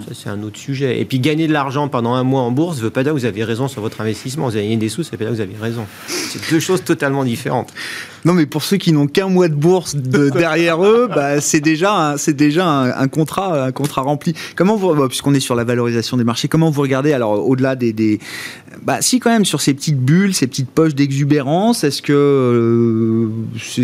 Ça, c'est un autre sujet. Et puis, gagner de l'argent pendant un mois en bourse ne veut pas dire que vous avez raison sur votre investissement. Vous avez gagné des sous, ça ne veut pas dire que vous avez raison. C'est deux choses totalement différentes. Non, mais pour ceux qui n'ont qu'un mois de bourse derrière eux, bah, c'est déjà, c'est déjà un, contrat, un contrat rempli. Comment vous, bah, puisqu'on est sur la valorisation des marchés, comment vous regardez alors au-delà des, des, bah, si quand même sur ces petites bulles, ces petites poches d'exubérance, est-ce que euh,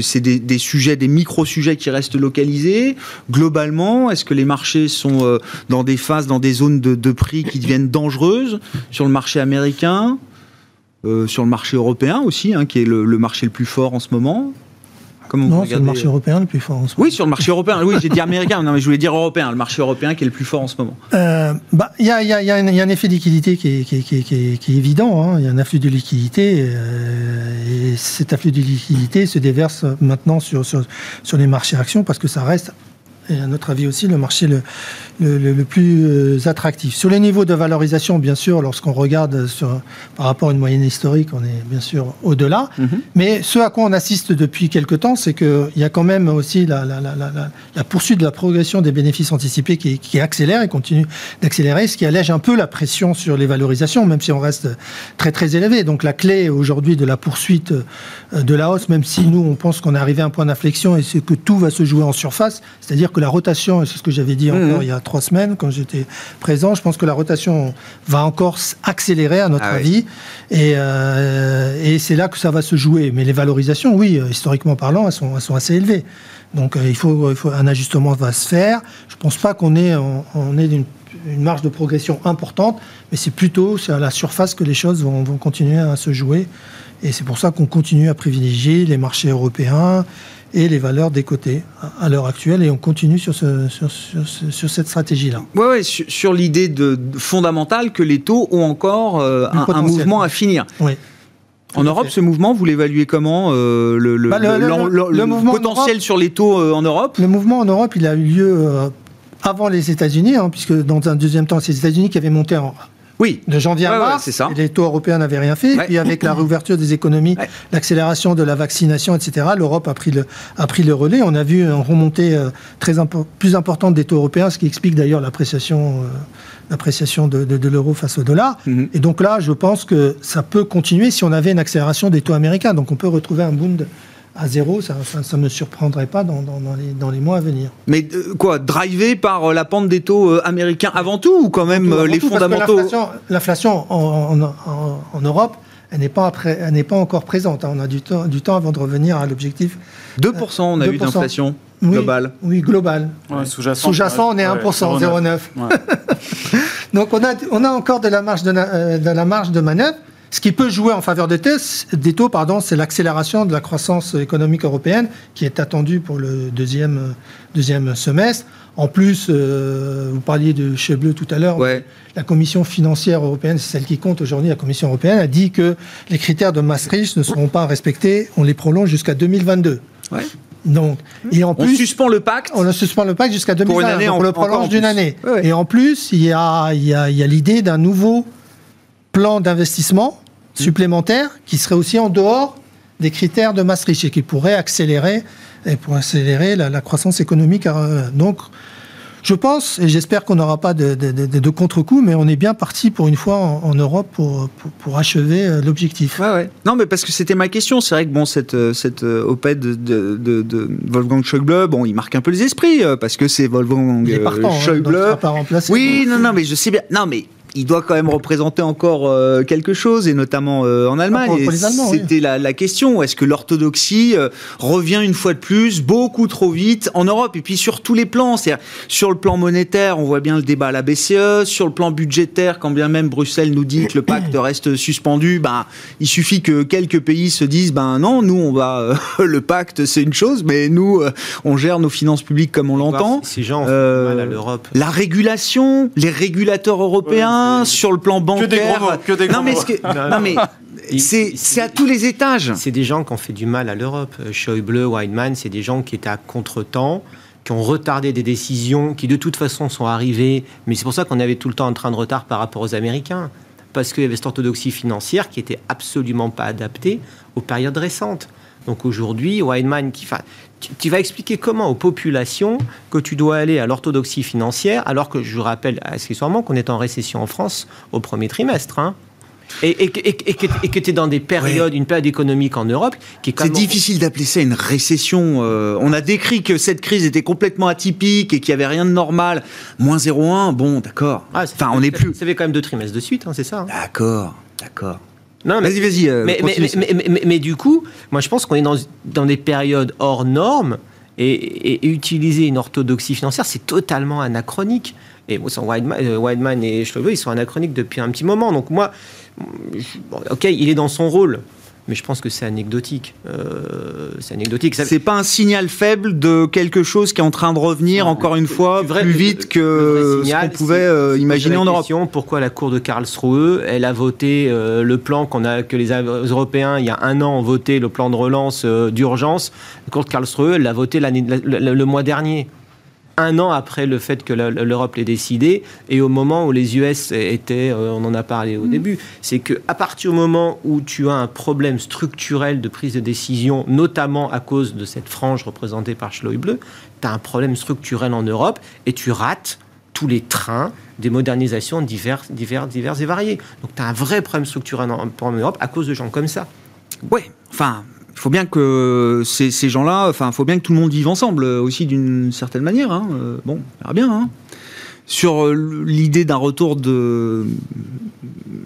c'est des, des, sujets, des micro-sujets qui restent localisés? Globalement Est-ce que les marchés sont euh, dans des phases, dans des zones de, de prix qui deviennent dangereuses sur le marché américain euh, sur le marché européen aussi, hein, qui est le, marché le plus fort en ce moment. Comment non, c'est le marché européen le plus fort en ce moment. Oui, sur le marché européen. Oui, j'ai dit américain. Non, mais je voulais dire européen. Le marché européen qui est le plus fort en ce moment. Euh, bah, il y, a, y, a, y, a un effet de liquidité qui est, qui, qui, qui, qui est évident. Hein. Il y a un afflux de liquidité. Euh, et cet afflux de liquidité se déverse maintenant sur, sur, sur les marchés actions parce que ça reste et à notre avis aussi, le marché le, le, plus euh, attractif. Sur les niveaux de valorisation, bien sûr, lorsqu'on regarde sur, par rapport à une moyenne historique, on est bien sûr au-delà. Mhm. Mais ce à quoi on assiste depuis quelque temps, c'est qu'il y a quand même aussi la, la, la, la, poursuite de la progression des bénéfices anticipés qui, qui accélère et continue d'accélérer, ce qui allège un peu la pression sur les valorisations, même si on reste très très élevé. Donc la clé aujourd'hui de la poursuite euh, de la hausse, même si nous on pense qu'on est arrivé à un point d'inflexion et c'est que tout va se jouer en surface, c'est-à-dire que la rotation, et c'est ce que j'avais dit mhm. encore il y a trois semaines quand j'étais présent. Je pense que la rotation va encore accélérer, à notre ah avis. Et, euh, et c'est là que ça va se jouer. Mais les valorisations, oui, euh, historiquement parlant, elles sont, elles sont assez élevées. Donc euh, il, faut, il faut, un ajustement va se faire. Je ne pense pas qu'on ait, on, ait une, une, marge de progression importante, mais c'est plutôt à la surface que les choses vont, vont continuer à se jouer. Et c'est pour ça qu'on continue à privilégier les marchés européens, et les valeurs des côtés à l'heure actuelle et on continue sur, ce, sur, sur, cette stratégie-là. Oui, ouais, sur, l'idée de, fondamentale que les taux ont encore euh, un, mouvement à finir. Oui. En Europe, ce mouvement, vous l'évaluez comment euh, le, le, bah, le, mouvement potentiel sur les taux euh, en Europe? Le mouvement en Europe, il a eu lieu avant les États-Unis, hein, puisque dans un deuxième temps, c'est les États-Unis qui avaient monté en, oui. De janvier à mars, ça. les taux européens n'avaient rien fait. Et puis avec la réouverture des économies, l'accélération de la vaccination, etc., l'Europe a pris le, a pris le relais. On a vu une remontée euh, très plus importante des taux européens, ce qui explique d'ailleurs l'appréciation, euh, l'appréciation de, de, l'euro face au dollar. Mhm. Et donc là, je pense que ça peut continuer si on avait une accélération des taux américains. Donc on peut retrouver un boom à zéro, ça ne me surprendrait pas dans, les, mois à venir. Mais euh, quoi, drivé par euh, la pente des taux euh, américains avant tout ou quand même les fondamentaux L'inflation en, Europe, elle n'est pas, pas encore présente. Hein. On a du temps, du temps avant de revenir à l'objectif. 2%, on a eu d'inflation globale. Oui, globale. Sous-jacent, on est à 1%, 0,9. Donc on a, on a encore de la marge de, de la marge de manœuvre. Ce qui peut jouer en faveur des, des taux, pardon, c'est l'accélération de la croissance économique européenne qui est attendue pour le deuxième, deuxième semestre. En plus, euh, vous parliez de chez Bleu tout à l'heure. La Commission financière européenne, c'est celle qui compte aujourd'hui. La Commission européenne a dit que les critères de Maastricht ne seront pas respectés. On les prolonge jusqu'à 2022. Ouais. Donc, et en plus, on suspend le pacte. On suspend le pacte jusqu'à 2022. Pour on le prolonge d'une année. Et en plus, il y a l'idée d'un nouveau plan d'investissement supplémentaire qui serait aussi en dehors des critères de Maastricht et qui pourrait accélérer, et pour accélérer la, croissance économique. Euh, donc, je pense, et j'espère qu'on n'aura pas de, de, contre-coup, mais on est bien parti pour une fois en, Europe pour, pour, achever euh, l'objectif. Ouais, ouais. Non, mais parce que c'était ma question. C'est vrai que bon, cette, euh, cette OPED de, Wolfgang Schäuble, bon, il marque un peu les esprits parce que c'est Wolfgang il est partant, hein, Schäuble. pas remplacé, oui, non, non, mais je sais bien. Non, mais il doit quand même représenter encore euh, quelque chose, et notamment euh, en Allemagne. C'était la, question. Est-ce que l'orthodoxie euh, revient une fois de plus beaucoup trop vite en Europe? Et puis sur tous les plans, c'est sur le plan monétaire, on voit bien le débat à la BCE. Sur le plan budgétaire, quand bien même Bruxelles nous dit que le pacte reste suspendu, ben il suffit que quelques pays se disent ben non, nous on va le pacte, c'est une chose, mais nous on gère nos finances publiques comme on l'entend. Ces gens mal à l'Europe. La régulation, les régulateurs européens sur le plan bancaire. Que des gros non, mais, non, mais c'est à tous les étages. C'est des gens qui ont fait du mal à l'Europe. Schäuble, Weidmann, c'est des gens qui étaient à contre-temps, qui ont retardé des décisions qui de toute façon sont arrivées. Mais c'est pour ça qu'on avait tout le temps un train de retard par rapport aux Américains. Parce qu'il y avait cette orthodoxie financière qui était absolument pas adaptée aux périodes récentes. Donc aujourd'hui, Weidmann, qui, tu, vas expliquer comment aux populations que tu dois aller à l'orthodoxie financière, alors que je rappelle accessoirement qu'on est en récession en France au premier trimestre. Hein. Et, que tu es dans des périodes, une période économique en Europe qui est C'est difficile d'appeler ça une récession. Euh, on a décrit que cette crise était complètement atypique et qu'il n'y avait rien de normal. Moins 0,1, bon, d'accord. Ah, enfin, on n'est plus. Ça fait quand même deux trimestres de suite, hein, c'est ça. Hein. D'accord, d'accord. Non, vas-y, vas-y. Euh, mais, du coup, moi je pense qu'on est dans, dans, des périodes hors normes et, utiliser une orthodoxie financière, c'est totalement anachronique. Et bon, Weidman, et Schlover, ils sont anachroniques depuis un petit moment. Donc moi, ok, il est dans son rôle mais je pense que c'est anecdotique. Euh, c'est anecdotique. C'est pas un signal faible de quelque chose qui est en train de revenir, encore une fois, plus vite que ce qu'on pouvait euh, imaginer en Europe. Pourquoi la Cour de Karlsruhe, elle a voté euh, le plan qu'on a, que les Européens, il y a un an, ont voté le plan de relance d'urgence. La Cour de Karlsruhe, elle l'a voté le, le mois dernier. Un an après le fait que l'Europe l'ait décidé et au moment où les US étaient, euh, on en a parlé au mm. début, c'est qu'à partir du moment où tu as un problème structurel de prise de décision, notamment à cause de cette frange représentée par Schäuble, tu as un problème structurel en Europe et tu rates tous les trains des modernisations diverses, diverses, diverses et variées. Donc tu as un vrai problème structurel en, en Europe à cause de gens comme ça. Oui, enfin, il faut bien que ces, gens-là, enfin, il faut bien que tout le monde vive ensemble euh, aussi d'une certaine manière. Hein. Euh, bon, on verra bien. Hein. Sur euh, l'idée d'un retour de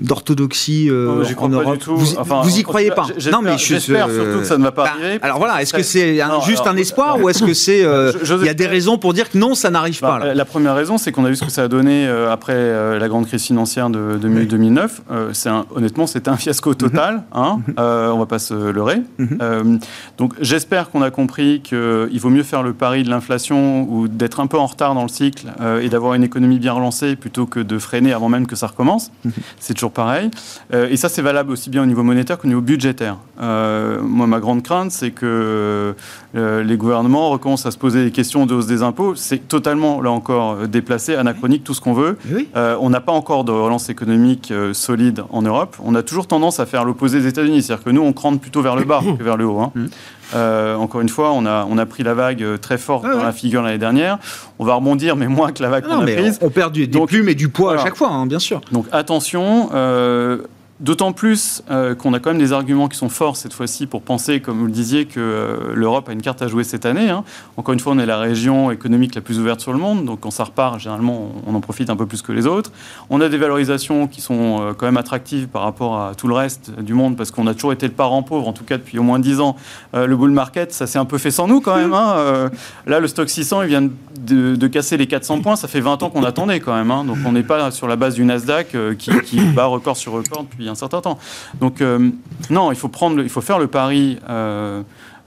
d'orthodoxie euh, en Europe. Vous, enfin, vous y croyez pas Non, mais j'espère surtout que ça ne va pas bah, arriver. Alors voilà, est-ce que c'est juste un espoir ou est-ce que c'est euh, il y a des raisons pour dire que non, ça n'arrive pas bah, La première raison, c'est qu'on a vu ce que ça a donné après la grande crise financière de, 2009. c'est honnêtement, c'était un fiasco total. Mhm. Hein, mhm. on va pas se leurrer. Mhm. donc j'espère qu'on a compris qu'il vaut mieux faire le pari de l'inflation ou d'être un peu en retard dans le cycle et d'avoir une économie bien relancée plutôt que de freiner avant même que ça recommence. C'est toujours pareil. Euh, et ça, c'est valable aussi bien au niveau monétaire qu'au niveau budgétaire. Euh, moi, ma grande crainte, c'est que euh, les gouvernements recommencent à se poser des questions de hausse des impôts. C'est totalement, là encore, déplacé, anachronique, tout ce qu'on veut. on n'a pas encore de relance économique solide en Europe. On a toujours tendance à faire l'opposé des États-Unis. C'est-à-dire que nous, on crante plutôt vers le bas que vers le haut. Hein. Mmh. Encore une fois, on a, on a pris la vague très forte dans la figure l'année dernière. On va rebondir, mais moins que la vague qu'on a prise. On, perd du, des plumes et du poids à chaque fois, hein, bien sûr. Donc attention, euh, D'autant plus euh, qu'on a quand même des arguments qui sont forts cette fois-ci pour penser, comme vous le disiez, que euh, l'Europe a une carte à jouer cette année. Hein. Encore une fois, on est la région économique la plus ouverte sur le monde, donc quand ça repart, généralement, on en profite un peu plus que les autres. On a des valorisations qui sont euh, quand même attractives par rapport à tout le reste du monde, parce qu'on a toujours été le parent pauvre, en tout cas depuis au moins 10 ans. le bull market, ça s'est un peu fait sans nous quand même. Hein. là, le stock 600, il vient de, casser les 400 points, ça fait 20 ans qu'on attendait quand même. Hein. Donc on n'est pas sur la base du Nasdaq qui, qui bat record sur record depuis un certain temps. Donc euh, non, il faut, prendre, il faut faire le pari euh,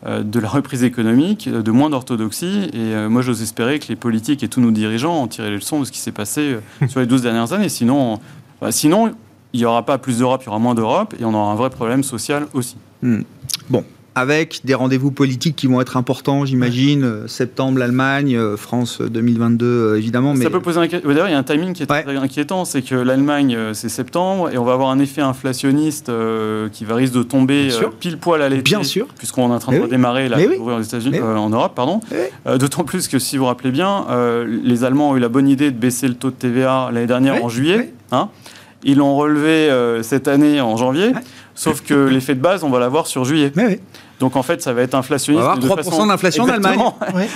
euh, de la reprise économique, de moins d'orthodoxie. Et moi, j'ose espérer que les politiques et tous nos dirigeants ont tiré les leçons de ce qui s'est passé sur les 12 dernières années. Sinon, bah, sinon il n'y aura pas plus d'Europe, il y aura moins d'Europe, et on aura un vrai problème social aussi. Hmm. Bon, avec des rendez-vous politiques qui vont être importants, j'imagine. Euh, septembre, l'Allemagne, euh, France 2022, euh, évidemment. Ça peut poser un... D'ailleurs, il y a un timing qui est très inquiétant, c'est que l'Allemagne, c'est septembre, et on va avoir un effet inflationniste qui va risquer de tomber pile poil à l'été. Bien sûr. Puisqu'on est en train de redémarrer la aux États-Unis, en Europe, pardon. D'autant plus que, si vous vous rappelez bien, les Allemands ont eu la bonne idée de baisser le taux de TVA l'année dernière, en juillet. Hein ils l'ont relevé cette année en janvier. Sauf que l'effet de base, on va l'avoir sur juillet. Donc en fait, ça va être inflationniste. On va 3% d'inflation en Allemagne.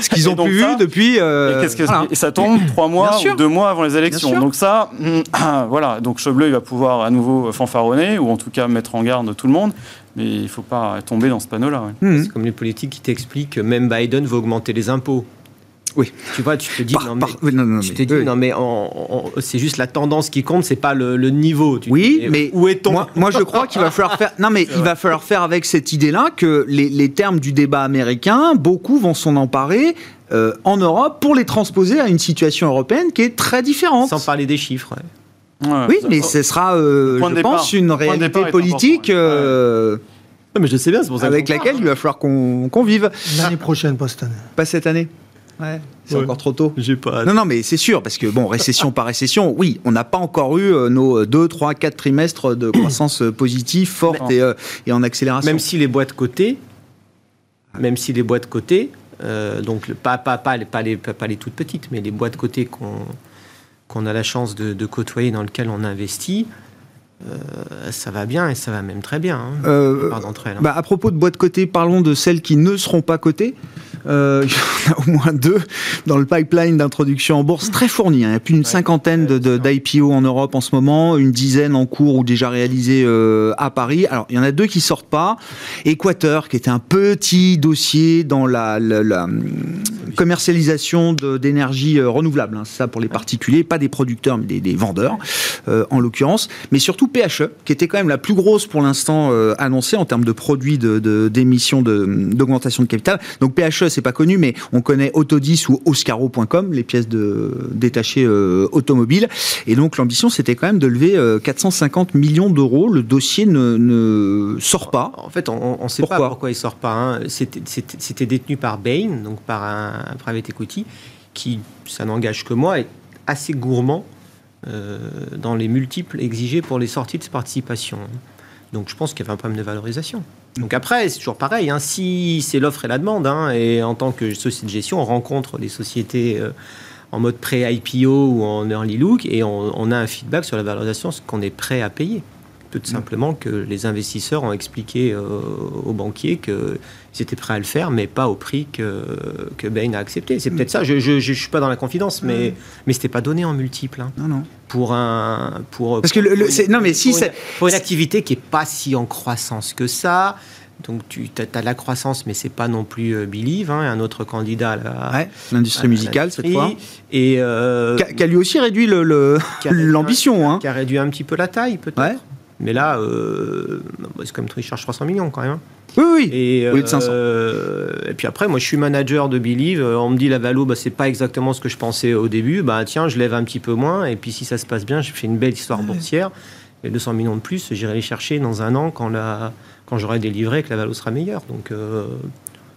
Ce qu'ils ont pu vu depuis. Euh, et, ça tombe trois mois ou deux mois avant les élections. Donc ça, voilà. Donc Schäuble, il va pouvoir à nouveau fanfaronner ou en tout cas mettre en garde tout le monde. Mais il ne faut pas tomber dans ce panneau-là. Hmm. C'est comme les politiques qui t'expliquent que même Biden veut augmenter les impôts. Oui. Tu vois, tu te dis, non, mais, tu te dis, non, mais c'est juste la tendance qui compte, c'est pas le, niveau. oui, mais où est moi, moi, je crois qu'il va falloir faire. Non, mais il va falloir faire avec cette idée-là que les, termes du débat américain, beaucoup vont s'en emparer. Euh, en Europe pour les transposer à une situation européenne qui est très différente. Sans parler des chiffres. oui, mais ce sera, euh, je pense, une réalité politique. Euh, mais je sais bien, c'est pour ça avec laquelle il va falloir qu'on vive. L'année prochaine, pas cette année. Pas cette année. Ouais, c'est encore trop tôt. J'ai pas. Non, non, mais c'est sûr, parce que bon, récession par récession, oui, on n'a pas encore eu euh, nos 2, 3, 4 trimestres de croissance euh, positive, forte euh, et, en accélération. Même si les boîtes cotées, même si les boîtes cotées, donc pas, pas, pas, pas, les, pas, les toutes petites, mais les boîtes cotées qu'on qu'on a la chance de, de, côtoyer, dans lesquelles on investit, ça va bien et ça va même très bien. Hein, hein. Bah, à propos de boîtes cotées, parlons de celles qui ne seront pas cotées. Euh, il y en a au moins deux dans le pipeline d'introduction en bourse très fourni. Hein. Il y a plus d'une cinquantaine d'IPO en Europe en ce moment, une dizaine en cours ou déjà réalisées euh, à Paris. Alors, il y en a deux qui sortent pas. Équateur, qui était un petit dossier dans la, hum, commercialisation d'énergie euh, renouvelable. Hein. Ça pour les particuliers, pas des producteurs, mais des, vendeurs, en l'occurrence. Mais surtout PHE, qui était quand même la plus grosse pour l'instant annoncée en termes de produits d'émissions de, d'augmentation de, de capital. Donc PHE, c'est pas connu, mais on connaît Autodis ou Oscaro.com, les pièces de, détachées euh, automobiles. Et donc l'ambition, c'était quand même de lever 450 euh, millions d'euros. Le dossier ne, sort pas. En fait, on ne sait pas pourquoi? il sort pas. Hein. C'était détenu par Bain, donc par un, private equity qui, ça n'engage que moi, est assez gourmand dans les multiples exigés pour les sorties de participation. Donc je pense qu'il y avait un problème de valorisation. Donc après, c'est toujours pareil, hein, si c'est l'offre et la demande, hein, et en tant que société de gestion, on rencontre des sociétés en mode pré-IPO ou en early look, et on, a un feedback sur la valorisation, ce qu'on est prêt à payer. Tout simplement que les investisseurs ont expliqué euh, aux banquiers qu'ils étaient prêts à le faire, mais pas au prix que, que Bain a accepté. C'est peut-être ça. Je ne suis pas dans la confidence, mais, mais ce n'était pas donné en multiple. Hein. non, non. Pour un. Pour, Parce que le, non, mais si pour, une, pour une activité qui n'est pas si en croissance que ça, donc tu as, la croissance, mais c'est pas non plus euh, Believe, hein, un autre candidat à l'industrie musicale cette fois. Et euh, qui, a, lui aussi réduit l'ambition, le, hein. qui a réduit un petit peu la taille peut-être. Mais là, euh, bah, c'est comme il charge 300 millions quand même. Hein. Oui, oui. Et, oui, de 500. et puis après, moi, je suis manager de Believe. On me dit la valo, bah, c'est pas exactement ce que je pensais au début. Bah tiens, je lève un petit peu moins. Et puis si ça se passe bien, j'ai fait une belle histoire boursière. Et 200 millions de plus, j'irai les chercher dans un an quand la quand j'aurai délivré que la valo sera meilleure. Donc, euh,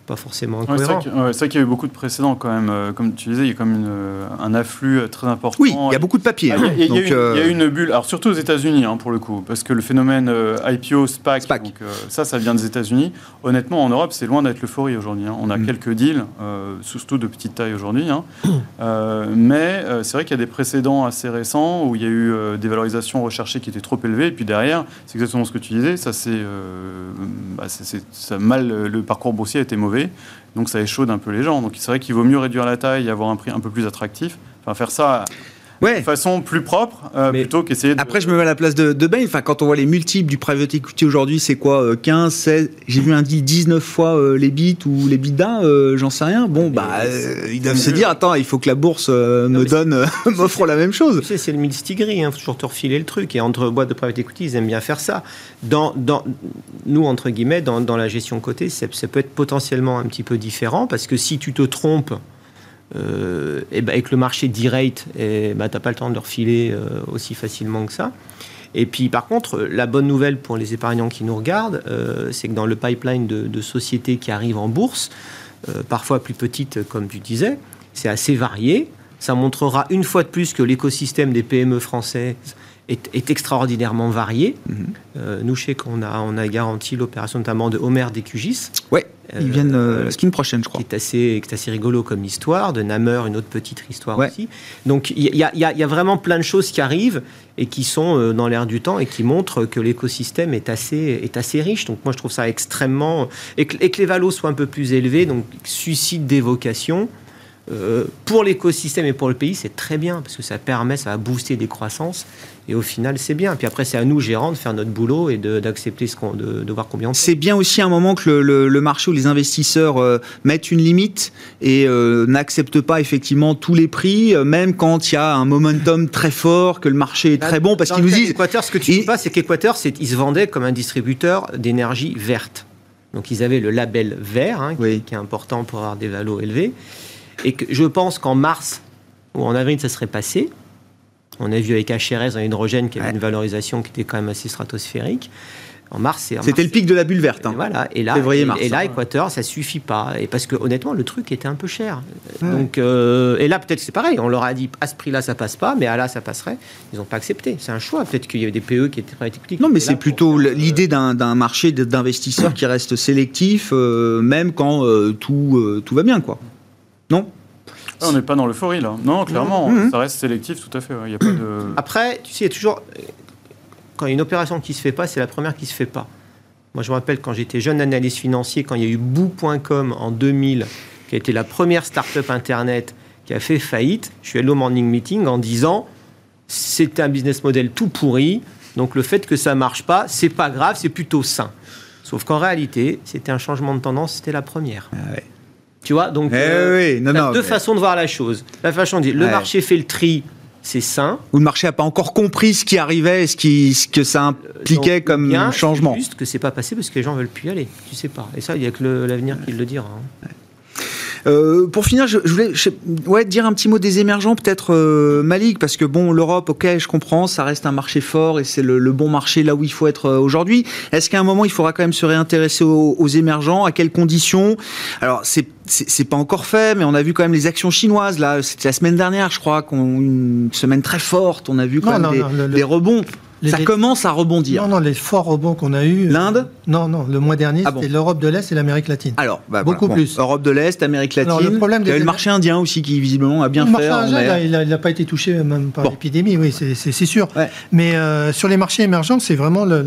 pas forcément incohérent. c'est vrai qu'il y a eu beaucoup de précédents quand même. Euh, comme tu disais, il y a quand même euh, un afflux très important. Oui, il y a beaucoup de papiers. Ah, il, y a, eu une bulle, alors surtout aux États-Unis hein, pour le coup, parce que le phénomène IPO, SPAC, Donc, ça, ça vient des États-Unis. Honnêtement, en Europe, c'est loin d'être l'euphorie aujourd'hui. Hein. On a mm. quelques deals, surtout de petite taille aujourd'hui. Hein. mais c'est vrai qu'il y a des précédents assez récents où il y a eu des valorisations recherchées qui étaient trop élevées. Et puis derrière, c'est exactement ce que tu disais, ça, c'est, bah, ça mal, le parcours boursier a été mauvais donc ça échaude un peu les gens. Donc c'est vrai qu'il vaut mieux réduire la taille et avoir un prix un peu plus attractif. Enfin, faire ça de façon plus propre euh, plutôt qu'essayer de... Après, je me mets à la place de, de Bain. Enfin, quand on voit les multiples du private equity aujourd'hui, c'est quoi 15, euh, 16 J'ai vu un deal 19 fois euh, les bits ou les bits d'un, j'en sais rien. Bon, bah, ils doivent se dire attends, il faut que la bourse me donne, m'offre la même chose. Tu sais, c'est le multistigri, il hein, faut toujours te refiler le truc. Et entre boîtes de private equity, ils aiment bien faire ça. Dans, dans, nous, entre guillemets, dans, dans la gestion côté, ça peut être potentiellement un petit peu différent parce que si tu te trompes, euh, et ben, avec le marché direct, et ben, tu n'as pas le temps de leur filer euh, aussi facilement que ça. Et puis par contre, la bonne nouvelle pour les épargnants qui nous regardent, euh, c'est que dans le pipeline de, sociétés qui arrivent en bourse, parfois plus petites comme tu disais, c'est assez varié. Ça montrera une fois de plus que l'écosystème des PME françaises est, extraordinairement varié. Mhm. nous, je sais qu'on a, on a garanti l'opération notamment de Homer Décugis. Ouais. Ils viennent euh, la semaine prochaine, je crois. Qui est, assez, qui est assez rigolo comme histoire, de Namur, une autre petite histoire aussi. Donc il y, y, a vraiment plein de choses qui arrivent et qui sont euh, dans l'air du temps et qui montrent que l'écosystème est assez, est assez riche. Donc moi je trouve ça extrêmement... Et que, et que les valos soient un peu plus élevés, donc suscite des vocations. Euh, pour l'écosystème et pour le pays, c'est très bien parce que ça permet, ça va booster des croissances et au final, c'est bien. Puis après, c'est à nous, gérants, de faire notre boulot et d'accepter ce qu'on, de, de, voir combien on C'est bien aussi un moment que le, le, marché ou les investisseurs euh, mettent une limite et euh, n'acceptent pas effectivement tous les prix, même quand il y a un momentum très fort, que le marché est très bon, parce qu'ils nous disent. Équateur, ce que tu ne sais pas, c'est qu'Équateur, c'est, ils se vendaient comme un distributeur d'énergie verte. Donc ils avaient le label vert, hein, qui, qui, est important pour avoir des valos élevés. Et que je pense qu'en mars ou en avril, ça serait passé. On a vu avec HRS un hydrogène qui avait une valorisation qui était quand même assez stratosphérique. En mars, c'était le pic de la bulle verte. Hein. Voilà. Et là, et, là, hein. Équateur, ça suffit pas. Et parce que honnêtement, le truc était un peu cher. Donc, euh, et là, peut-être c'est pareil. On leur a dit à ce prix-là, ça passe pas, mais à là, ça passerait. Ils n'ont pas accepté. C'est un choix. Peut-être qu'il y avait des PE qui étaient prêts Non, mais c'est plutôt l'idée d'un marché d'investisseurs qui reste sélectif, euh, même quand euh, tout tout va bien, quoi. Non ah, on n'est pas dans l'euphorie là. Non, clairement, mmh. ça reste sélectif, tout à fait. Il y a pas de... Après, tu sais, il y a toujours. Quand il y a une opération qui se fait pas, c'est la première qui se fait pas. Moi, je me rappelle quand j'étais jeune analyste financier, quand il y a eu Boo.com en 2000, qui a été la première start-up Internet qui a fait faillite, je suis allé au morning meeting en disant c'était un business model tout pourri, donc le fait que ça marche pas, c'est pas grave, c'est plutôt sain. Sauf qu'en réalité, c'était un changement de tendance, c'était la première. Ah ouais. Tu vois, donc eh euh, deux façons de voir la chose. La façon de dire, le marché fait le tri, c'est sain. Ou le marché n'a pas encore compris ce qui arrivait, ce, qui, ce que ça impliquait comme bien, changement. Juste que c'est pas passé parce que les gens veulent plus y aller. Tu sais pas. Et ça, il y a que l'avenir qui le dira. Hein. Euh, pour finir, je, voulais ouais, dire un petit mot des émergents, peut-être euh, Malik, parce que bon, l'Europe, ok, je comprends, ça reste un marché fort et c'est le, bon marché là où il faut être euh, aujourd'hui. Est-ce qu'à un moment, il faudra quand même se réintéresser aux, émergents? À quelles conditions? Alors, c'est c'est pas encore fait, mais on a vu quand même les actions chinoises. Là, c'était la semaine dernière, je crois, qu'on une semaine très forte. On a vu quand même des, rebonds ça commence à rebondir. Non, non, les forts rebonds qu'on a eu. Euh, L'Inde Non, non, le mois dernier, ah c'était l'Europe de l'Est et l'Amérique latine. Alors, bah, beaucoup plus. Europe de l'Est, Amérique latine. Alors, le problème il y a le marché indien aussi qui visiblement a bien le fait. Marché indien, il n'a pas été touché même par l'épidémie, oui, c'est sûr. Mais euh, sur les marchés émergents, c'est vraiment le,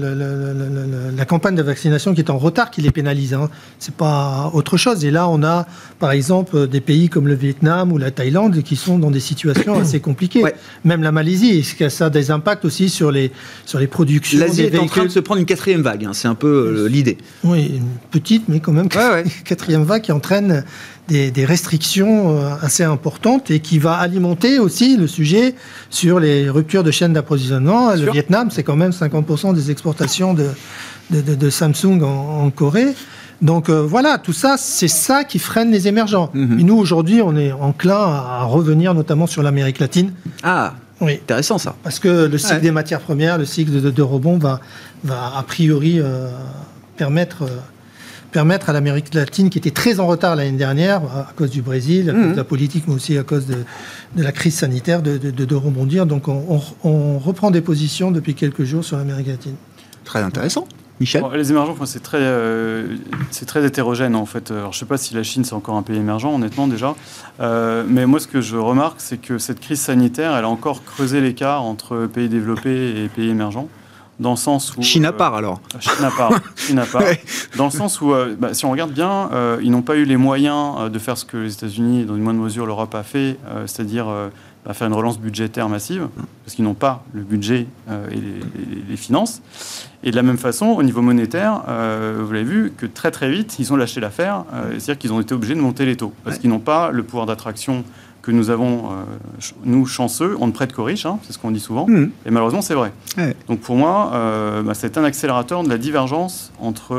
la campagne de vaccination qui est en retard qui les pénalise. Hein. C'est pas autre chose. Et là, on a, par exemple, des pays comme le Vietnam ou la Thaïlande qui sont dans des situations assez compliquées. Même la Malaisie, est-ce que ça a des impacts aussi sur les sur les productions. L'Asie est en train de se prendre une quatrième vague, hein. c'est un peu euh, l'idée. Oui, une petite, mais quand même quatrième vague qui entraîne des, restrictions euh, assez importantes et qui va alimenter aussi le sujet sur les ruptures de chaînes d'approvisionnement. Le Vietnam, c'est quand même 50% des exportations de, de, Samsung en, Corée. Donc euh, voilà, tout ça, c'est ça qui freine les émergents. Mhm. Et nous, aujourd'hui, on est enclin à revenir notamment sur l'Amérique latine. Ah, oui. Intéressant ça. Parce que le cycle des matières premières, le cycle de, rebond va, va a priori euh, permettre, euh, permettre à l'Amérique latine, qui était très en retard l'année dernière, à cause du Brésil, à cause mhm. de la politique, mais aussi à cause de, de la crise sanitaire, de, rebondir. Donc on, on, reprend des positions depuis quelques jours sur l'Amérique latine. Très intéressant. Michel Les émergents, c'est très, euh, c'est très hétérogène en fait. Alors, je ne sais pas si la Chine c'est encore un pays émergent, honnêtement déjà. Euh, mais moi, ce que je remarque, c'est que cette crise sanitaire, elle a encore creusé l'écart entre pays développés et pays émergents. Dans le sens où. Chine à part alors Chine à part. Chine à part. Dans le sens où, euh, bah, si on regarde bien, ils n'ont pas eu les moyens de faire ce que les États-Unis dans une moindre mesure l'Europe a fait, c'est-à-dire à faire une relance budgétaire massive, parce qu'ils n'ont pas le budget euh, et les, finances. Et de la même façon, au niveau monétaire, euh, vous l'avez vu, que très très vite, ils ont lâché l'affaire, euh, c'est-à-dire qu'ils ont été obligés de monter les taux, parce qu'ils n'ont pas le pouvoir d'attraction que nous avons, nous, chanceux, on ne prête qu'aux riches, hein, c'est ce qu'on dit souvent, mmh. et malheureusement, c'est vrai. Donc pour moi, bah, c'est un accélérateur de la divergence entre,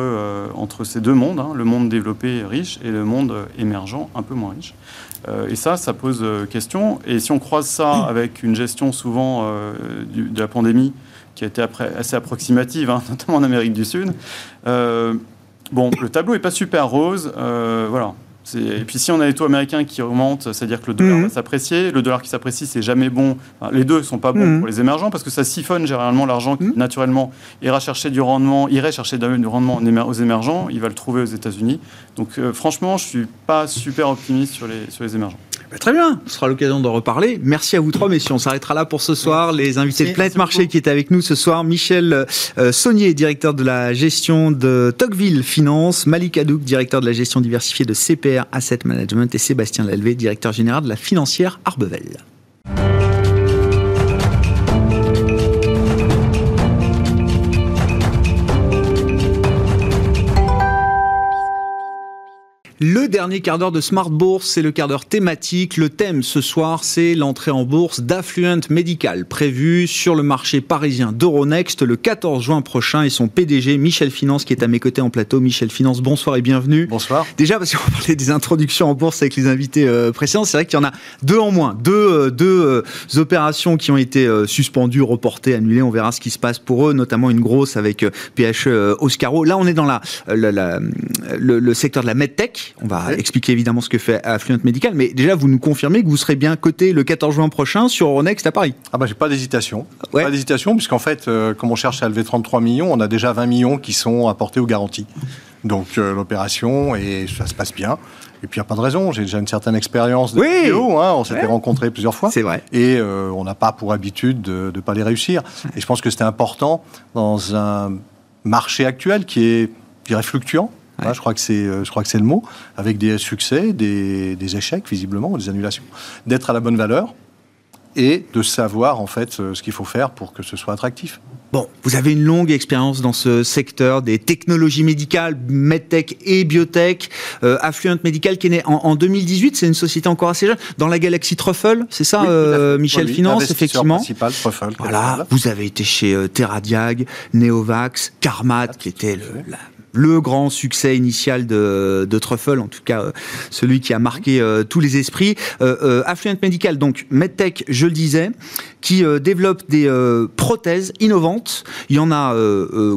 entre ces deux mondes, hein, le monde développé riche et le monde émergent un peu moins riche. Euh, et ça, ça pose euh, question. Et si on croise ça avec une gestion souvent euh, de la pandémie qui a été assez approximative, hein, notamment en Amérique du Sud, bon, le tableau n'est pas super rose. voilà. Et puis si on a les taux américains qui augmentent, c'est-à-dire que le dollar mhm. va s'apprécier. Le dollar qui s'apprécie, c'est jamais bon. les deux ne sont pas bons mhm. pour les émergents parce que ça siphonne généralement l'argent qui, mhm. naturellement, ira chercher du rendement, irait chercher du rendement aux émergents. Il va le trouver aux États-Unis. Donc franchement, je ne suis pas super optimiste sur les, sur les émergents. Bah, très bien, ce sera l'occasion d'en reparler. Merci à vous trois, messieurs. On s'arrêtera là pour ce soir. Les invités de Planète Marché qui est avec nous ce soir, Michel euh, Saunier, directeur de la gestion de Tocqueville Finance, Malik Adouk, directeur de la gestion diversifiée de CPR Asset Management et Sébastien Lalvé, directeur général de la financière Arbevel. Le dernier quart d'heure de Smart Bourse, c'est le quart d'heure thématique. Le thème ce soir, c'est l'entrée en bourse d'Affluent Medical, prévue sur le marché parisien d'Euronext le 14 juin prochain. Et son PDG, Michel Finance, qui est à mes côtés en plateau. Michel Finance, bonsoir et bienvenue. Bonsoir. Déjà, parce qu'on parlait des introductions en bourse avec les invités euh, précédents, c'est vrai qu'il y en a deux en moins. Deux, euh, deux euh, opérations qui ont été suspendues, reportées, annulées. On verra ce qui se passe pour eux, notamment une grosse avec PHE Oscaro. Là, on est dans la, le, le secteur de la medtech on va expliquer évidemment ce que fait Affluent Medical, mais déjà, vous nous confirmez que vous serez bien coté le 14 juin prochain sur Euronext à Paris Ah bah j'ai pas d'hésitation. Pas d'hésitation, puisqu'en fait, euh, comme on cherche à lever 33 millions, on a déjà 20 millions qui sont apportés aux garanties. Donc euh, l'opération, et ça se passe bien. Et puis il n'y a pas de raison, j'ai déjà une certaine expérience de vidéo, hein, on s'était rencontrés plusieurs fois. C'est vrai. Et euh, on n'a pas pour habitude de ne pas les réussir. Et je pense que c'était important dans un marché actuel qui est, je dirais, fluctuant. Je crois que c'est, euh, je crois que c'est le mot, avec des succès, des, échecs visiblement, des annulations, d'être à la bonne valeur et de savoir en fait euh, ce qu'il faut faire pour que ce soit attractif. Bon, vous avez une longue expérience dans ce secteur des technologies médicales, medtech et biotech. Euh, Affluent Medical qui est né en, 2018, c'est une société encore assez jeune, dans la galaxie Truffle, c'est ça, Michel Finance, effectivement. Principal, Truffle. Voilà, vous avez été chez Terradiag, Neovax, Carmat, qui était le, la le grand succès initial de, Truffle, en tout cas euh, celui qui a marqué euh, tous les esprits. Euh, Affluent Medical, donc MedTech, je le disais, qui développe des prothèses innovantes. Il y en a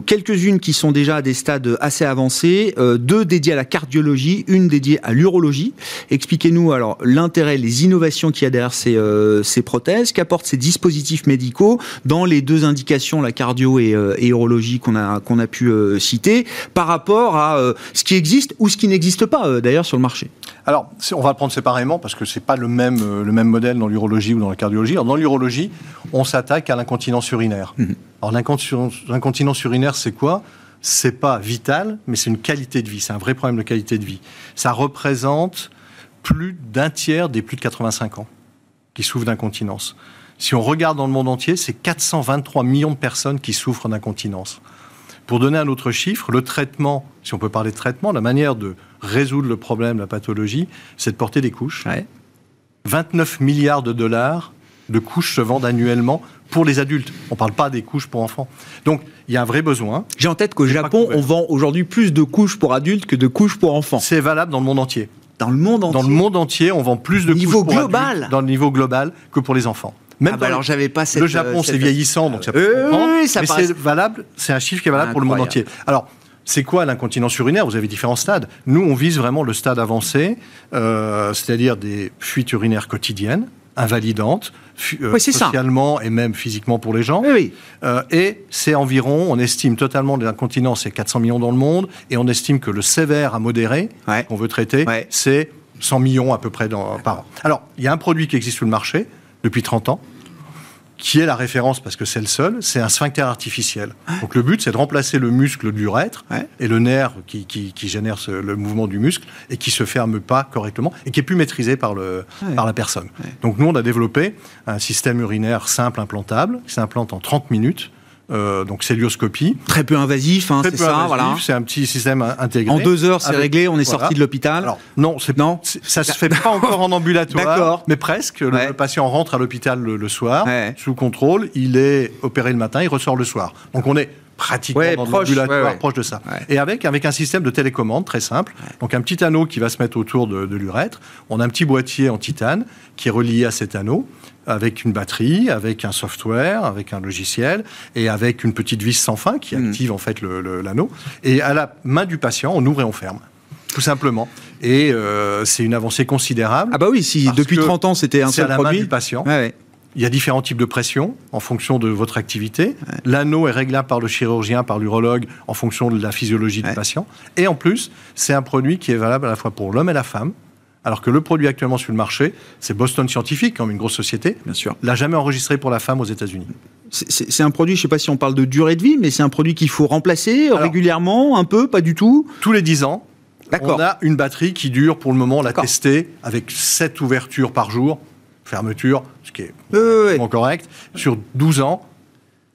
quelques-unes qui sont déjà à des stades assez avancés, deux dédiées à la cardiologie, une dédiée à l'urologie. Expliquez-nous alors l'intérêt, les innovations qu'il y a derrière ces, ces prothèses, qu'apportent ces dispositifs médicaux dans les deux indications, la cardio et, et urologie qu'on a, qu'on a pu citer, par rapport à euh, ce qui existe ou ce qui n'existe pas euh, d'ailleurs sur le marché Alors, on va le prendre séparément parce que c'est pas le même, euh, le même modèle dans l'urologie ou dans la cardiologie. dans l'urologie, on s'attaque à l'incontinence urinaire. Mhm. Alors l'incontinence urinaire, c'est quoi? C'est pas vital, mais c'est une qualité de vie. C'est un vrai problème de qualité de vie. Ça représente plus d'un tiers des plus de 85 ans qui souffrent d'incontinence. Si on regarde dans le monde entier, c'est 423 millions de personnes qui souffrent d'incontinence. Pour donner un autre chiffre, le traitement, si on peut parler de traitement, la manière de résoudre le problème, la pathologie, c'est de porter des couches. 29 milliards de dollars de couches se vendent annuellement pour les adultes. On ne parle pas des couches pour enfants. Donc, il y a un vrai besoin. J'ai en tête qu'au Japon, on vend aujourd'hui plus de couches pour adultes que de couches pour enfants. C'est valable dans le monde entier. Dans le monde entier Dans le monde entier, on vend plus de niveau couches pour global. adultes dans le niveau global que pour les enfants. Même ah bah alors j'avais pas cette, Le Japon, c'est vieillissant, donc ça peut euh, ça mais c'est valable, c'est un chiffre qui est valable pour le monde entier. Alors, c'est quoi l'incontinence urinaire? Vous avez différents stades. Nous, on vise vraiment le stade avancé, euh, c'est-à-dire des fuites urinaires quotidiennes, invalidantes, euh, socialement et même physiquement pour les gens. Oui, euh, et c'est environ, on estime totalement l'incontinence, c'est 400 millions dans le monde, et on estime que le sévère à modéré, qu'on veut traiter, c'est 100 millions à peu près dans, par an. Alors, il y a un produit qui existe sur le marché, depuis 30 ans, qui est la référence parce que c'est le seul, c'est un sphincter artificiel. Donc le but, c'est de remplacer le muscle de l'urètre et le nerf qui, génère le mouvement du muscle et qui se ferme pas correctement et qui est plus maîtrisé par, le, par la personne. Donc nous, on a développé un système urinaire simple implantable qui s'implante en 30 minutes euh, donc célioscopie. Très peu invasif, hein, c'est ça, voilà. C'est un petit système intégré. En deux heures, c'est réglé, on est sorti de l'hôpital. Alors non, non, ça se fait pas encore en ambulatoire, mais presque. Le, patient rentre à l'hôpital le, soir sous contrôle, il est opéré le matin, il ressort le soir. Donc on est pratiquement dans proche, l'ambulatoire, proche de ça. Et avec, avec un système de télécommande très simple, donc un petit anneau qui va se mettre autour de, de l'urètre, on a un petit boîtier en titane qui est relié à cet anneau, avec une batterie, avec un software, avec un logiciel et avec une petite vis sans fin qui hmm. active en fait l'anneau. Et à la main du patient, on ouvre et on ferme tout simplement. Et euh, c'est une avancée considérable. Ah bah oui, si depuis 30 ans c'était un seul à la produit. Main du patient. Il y a différents types de pression en fonction de votre activité. L'anneau est réglable par le chirurgien, par l'urologue, en fonction de la physiologie du patient. Et en plus, c'est un produit qui est valable à la fois pour l'homme et la femme. Alors que le produit actuellement sur le marché, c'est Boston Scientific, comme une grosse société. Bien sûr. L'a jamais enregistré pour la femme aux États-Unis. C'est un produit, je ne sais pas si on parle de durée de vie, mais c'est un produit qu'il faut remplacer régulièrement, un peu, pas du tout? Tous les 10 ans. On a une batterie qui dure, pour le moment, la tester, avec 7 ouvertures par jour, fermeture, ce qui est euh, correct. Sur 12 ans,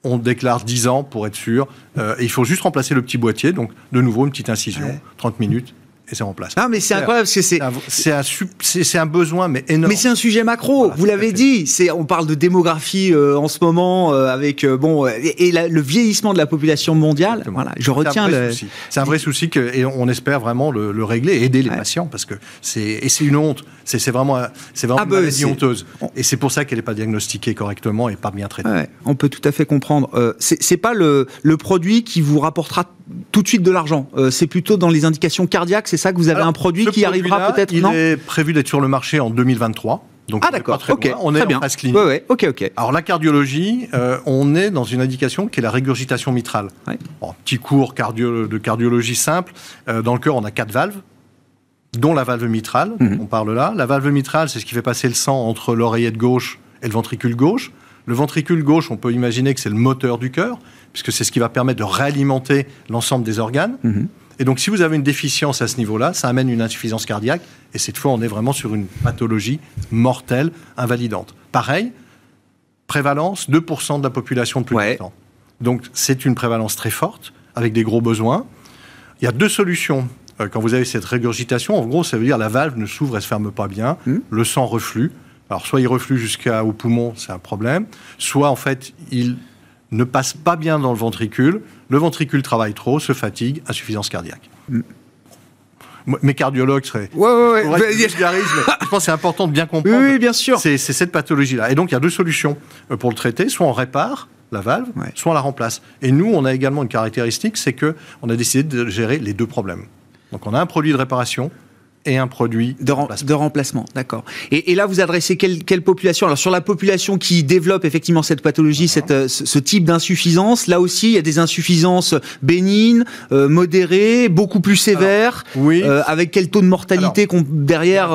on déclare 10 ans pour être sûr. Euh, et il faut juste remplacer le petit boîtier, donc de nouveau une petite incision, 30 minutes, et c'est en place. Ah, mais c'est incroyable parce que c'est. C'est un, c'est un besoin, mais énorme. Mais c'est un sujet macro, vous l'avez dit. C'est, on parle de démographie euh, en ce moment, euh, avec, euh, bon, et, le vieillissement de la population mondiale. Voilà, je retiens le. C'est un vrai souci, que, et on espère vraiment le, régler et aider les patients parce que c'est. Et c'est une honte. C'est vraiment, c'est vraiment ah, une bah, maladie honteuse. Et c'est pour ça qu'elle n'est pas diagnostiquée correctement et pas bien traitée. on peut tout à fait comprendre. c'est pas le, le produit qui vous rapportera tout de suite de l'argent. c'est plutôt dans les indications cardiaques c'est ça que vous avez un produit qui arrivera peut-être Il est prévu d'être sur le marché en 2023. Donc ah d'accord, ok, on est très bien. Ouais, ok, ok. Alors la cardiologie, euh, on est dans une indication qui est la régurgitation mitrale. petit cours de cardiologie simple. Euh, dans le cœur, on a quatre valves, dont la valve mitrale. Mhm. On parle là. La valve mitrale, c'est ce qui fait passer le sang entre l'oreillette gauche et le ventricule gauche. Le ventricule gauche, on peut imaginer que c'est le moteur du cœur, puisque c'est ce qui va permettre de réalimenter l'ensemble des organes. Mhm. Et donc, si vous avez une déficience à ce niveau-là, ça amène une insuffisance cardiaque. Et cette fois, on est vraiment sur une pathologie mortelle, invalidante. Pareil, prévalence, 2% de la population de plus de ans. Donc, c'est une prévalence très forte, avec des gros besoins. Il y a deux solutions. Euh, quand vous avez cette régurgitation, en gros, ça veut dire la valve ne s'ouvre et se ferme pas bien, hmm. le sang reflue. Alors, soit il reflue jusqu'au poumon, c'est un problème, soit, en fait, il ne passe pas bien dans le ventricule, le ventricule travaille trop, se fatigue, insuffisance cardiaque. Mm. Mes cardiologues seraient. Ouais, ouais, ouais. je pense que c'est important de bien comprendre. Oui, bien sûr. C'est cette pathologie-là. Et donc, il y a deux solutions euh, pour le traiter. Soit on répare la valve, soit on la remplace. Et nous, on a également une caractéristique, c'est que on a décidé de gérer les deux problèmes. Donc, on a un produit de réparation et un produit de, remplacement. De remplacement d'accord. Et, là, vous adressez quelle, population? Alors sur la population qui développe effectivement cette pathologie, cette, euh, ce, type d'insuffisance, là aussi, il y a des insuffisances bénignes, euh, modérées, beaucoup plus sévères. oui. Euh, avec quel taux de mortalité qu'on derrière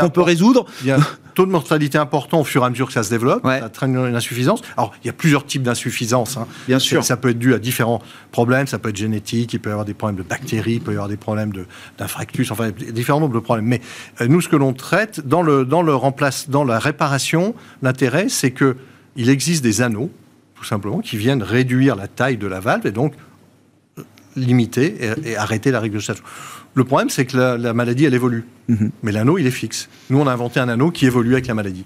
qu'on peut résoudre? taux de mortalité important au fur et à mesure que ça se développe. Ça traîne une insuffisance. Alors, il y a plusieurs types d'insuffisance. Hein. Bien sûr. Ça peut être dû à différents problèmes. Ça peut être génétique, il peut y avoir des problèmes de bactéries, il peut y avoir des problèmes d'infractus, enfin, différents nombres de problèmes. Mais euh, nous, ce que l'on traite dans, le, dans, le remplace, dans la réparation, l'intérêt, c'est qu'il existe des anneaux, tout simplement, qui viennent réduire la taille de la valve et donc limiter et, et arrêter la régulation. Le problème, c'est que la, maladie, elle évolue. Mhm. Mais l'anneau, il est fixe. Nous, on a inventé un anneau qui évolue avec la maladie.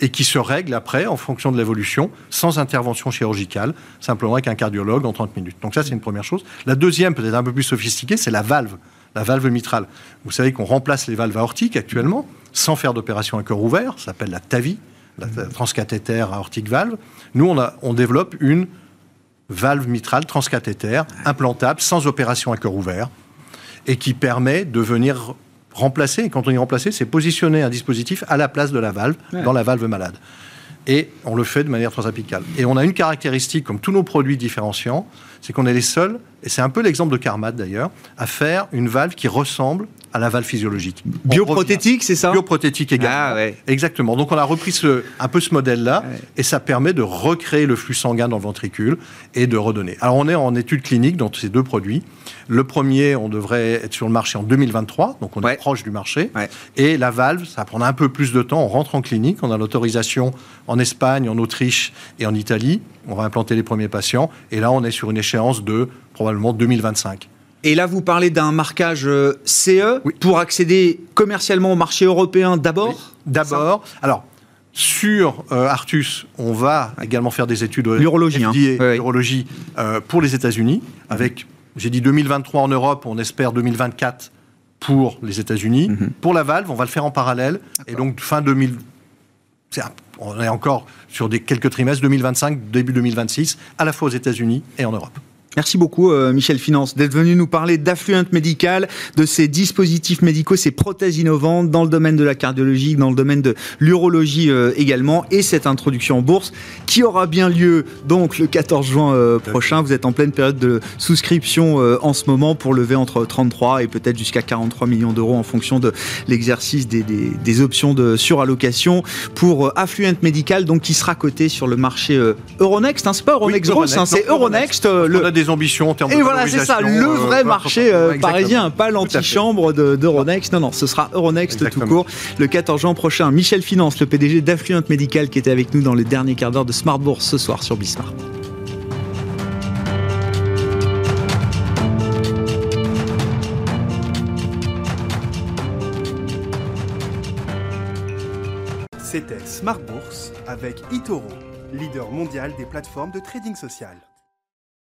Et qui se règle après en fonction de l'évolution, sans intervention chirurgicale, simplement avec un cardiologue en 30 minutes. Donc ça, c'est une première chose. La deuxième, peut-être un peu plus sophistiquée, c'est la valve, la valve mitrale. Vous savez qu'on remplace les valves aortiques actuellement, sans faire d'opération à cœur ouvert, ça s'appelle la TAVI, la transcathéter aortique valve. Nous, on, a, on développe une valve mitrale transcathéter, implantable, sans opération à cœur ouvert, et qui permet de venir remplacer, et quand on dit remplacer, c'est positionner un dispositif à la place de la valve, dans la valve malade. Et on le fait de manière transapicale. Et on a une caractéristique, comme tous nos produits différenciants, c'est qu'on est les seuls, et c'est un peu l'exemple de Carmat d'ailleurs, à faire une valve qui ressemble à la valve physiologique. Bioprothétique, c'est ça? Bioprothétique également. Ah, ouais. Exactement. Donc on a repris ce, un peu ce modèle-là et ça permet de recréer le flux sanguin dans le ventricule et de redonner. Alors on est en étude clinique dans ces deux produits. Le premier, on devrait être sur le marché en 2023, donc on est proche du marché. Et la valve, ça prendra un peu plus de temps. On rentre en clinique, on a l'autorisation en Espagne, en Autriche et en Italie. On va implanter les premiers patients. Et là, on est sur une échéance de probablement 2025. Et là, vous parlez d'un marquage euh, CE pour accéder commercialement au marché européen d'abord D'abord. Alors, sur euh, Artus, on va également faire des études l'urologie, hein. urologie euh, pour les États-Unis, avec, j'ai dit 2023 en Europe, on espère 2024 pour les États-Unis. Mhm. Pour la valve, on va le faire en parallèle, et donc fin 2000, on est encore sur des quelques trimestres, 2025, début 2026, à la fois aux États-Unis et en Europe. Merci beaucoup, euh, Michel Finance, d'être venu nous parler d'Affluent Médical, de ces dispositifs médicaux, ces prothèses innovantes dans le domaine de la cardiologie, dans le domaine de l'urologie euh, également, et cette introduction en bourse qui aura bien lieu donc le 14 juin euh, prochain. Vous êtes en pleine période de souscription en ce moment pour lever entre 33 et peut-être jusqu'à 43 millions d'euros en fonction de l'exercice des, des, options de surallocation pour Affluent Médical, donc qui sera coté sur le marché Euronext. Hein, c'est pas Euronext Gross, hein, c'est Euronext. le ambitions en termes Et voilà, c'est ça, le euh, vrai marché euh, parisien, pas l'antichambre d'Euronext. non, non, ce sera Euronext tout court le 14 juin prochain. Michel Finance, le PDG d'Affluent Medical, qui était avec nous dans les derniers quarts d'heure de Smart Bourse ce soir sur Bismart. C'était Smart Bourse avec Itoro, leader mondial des plateformes de trading social.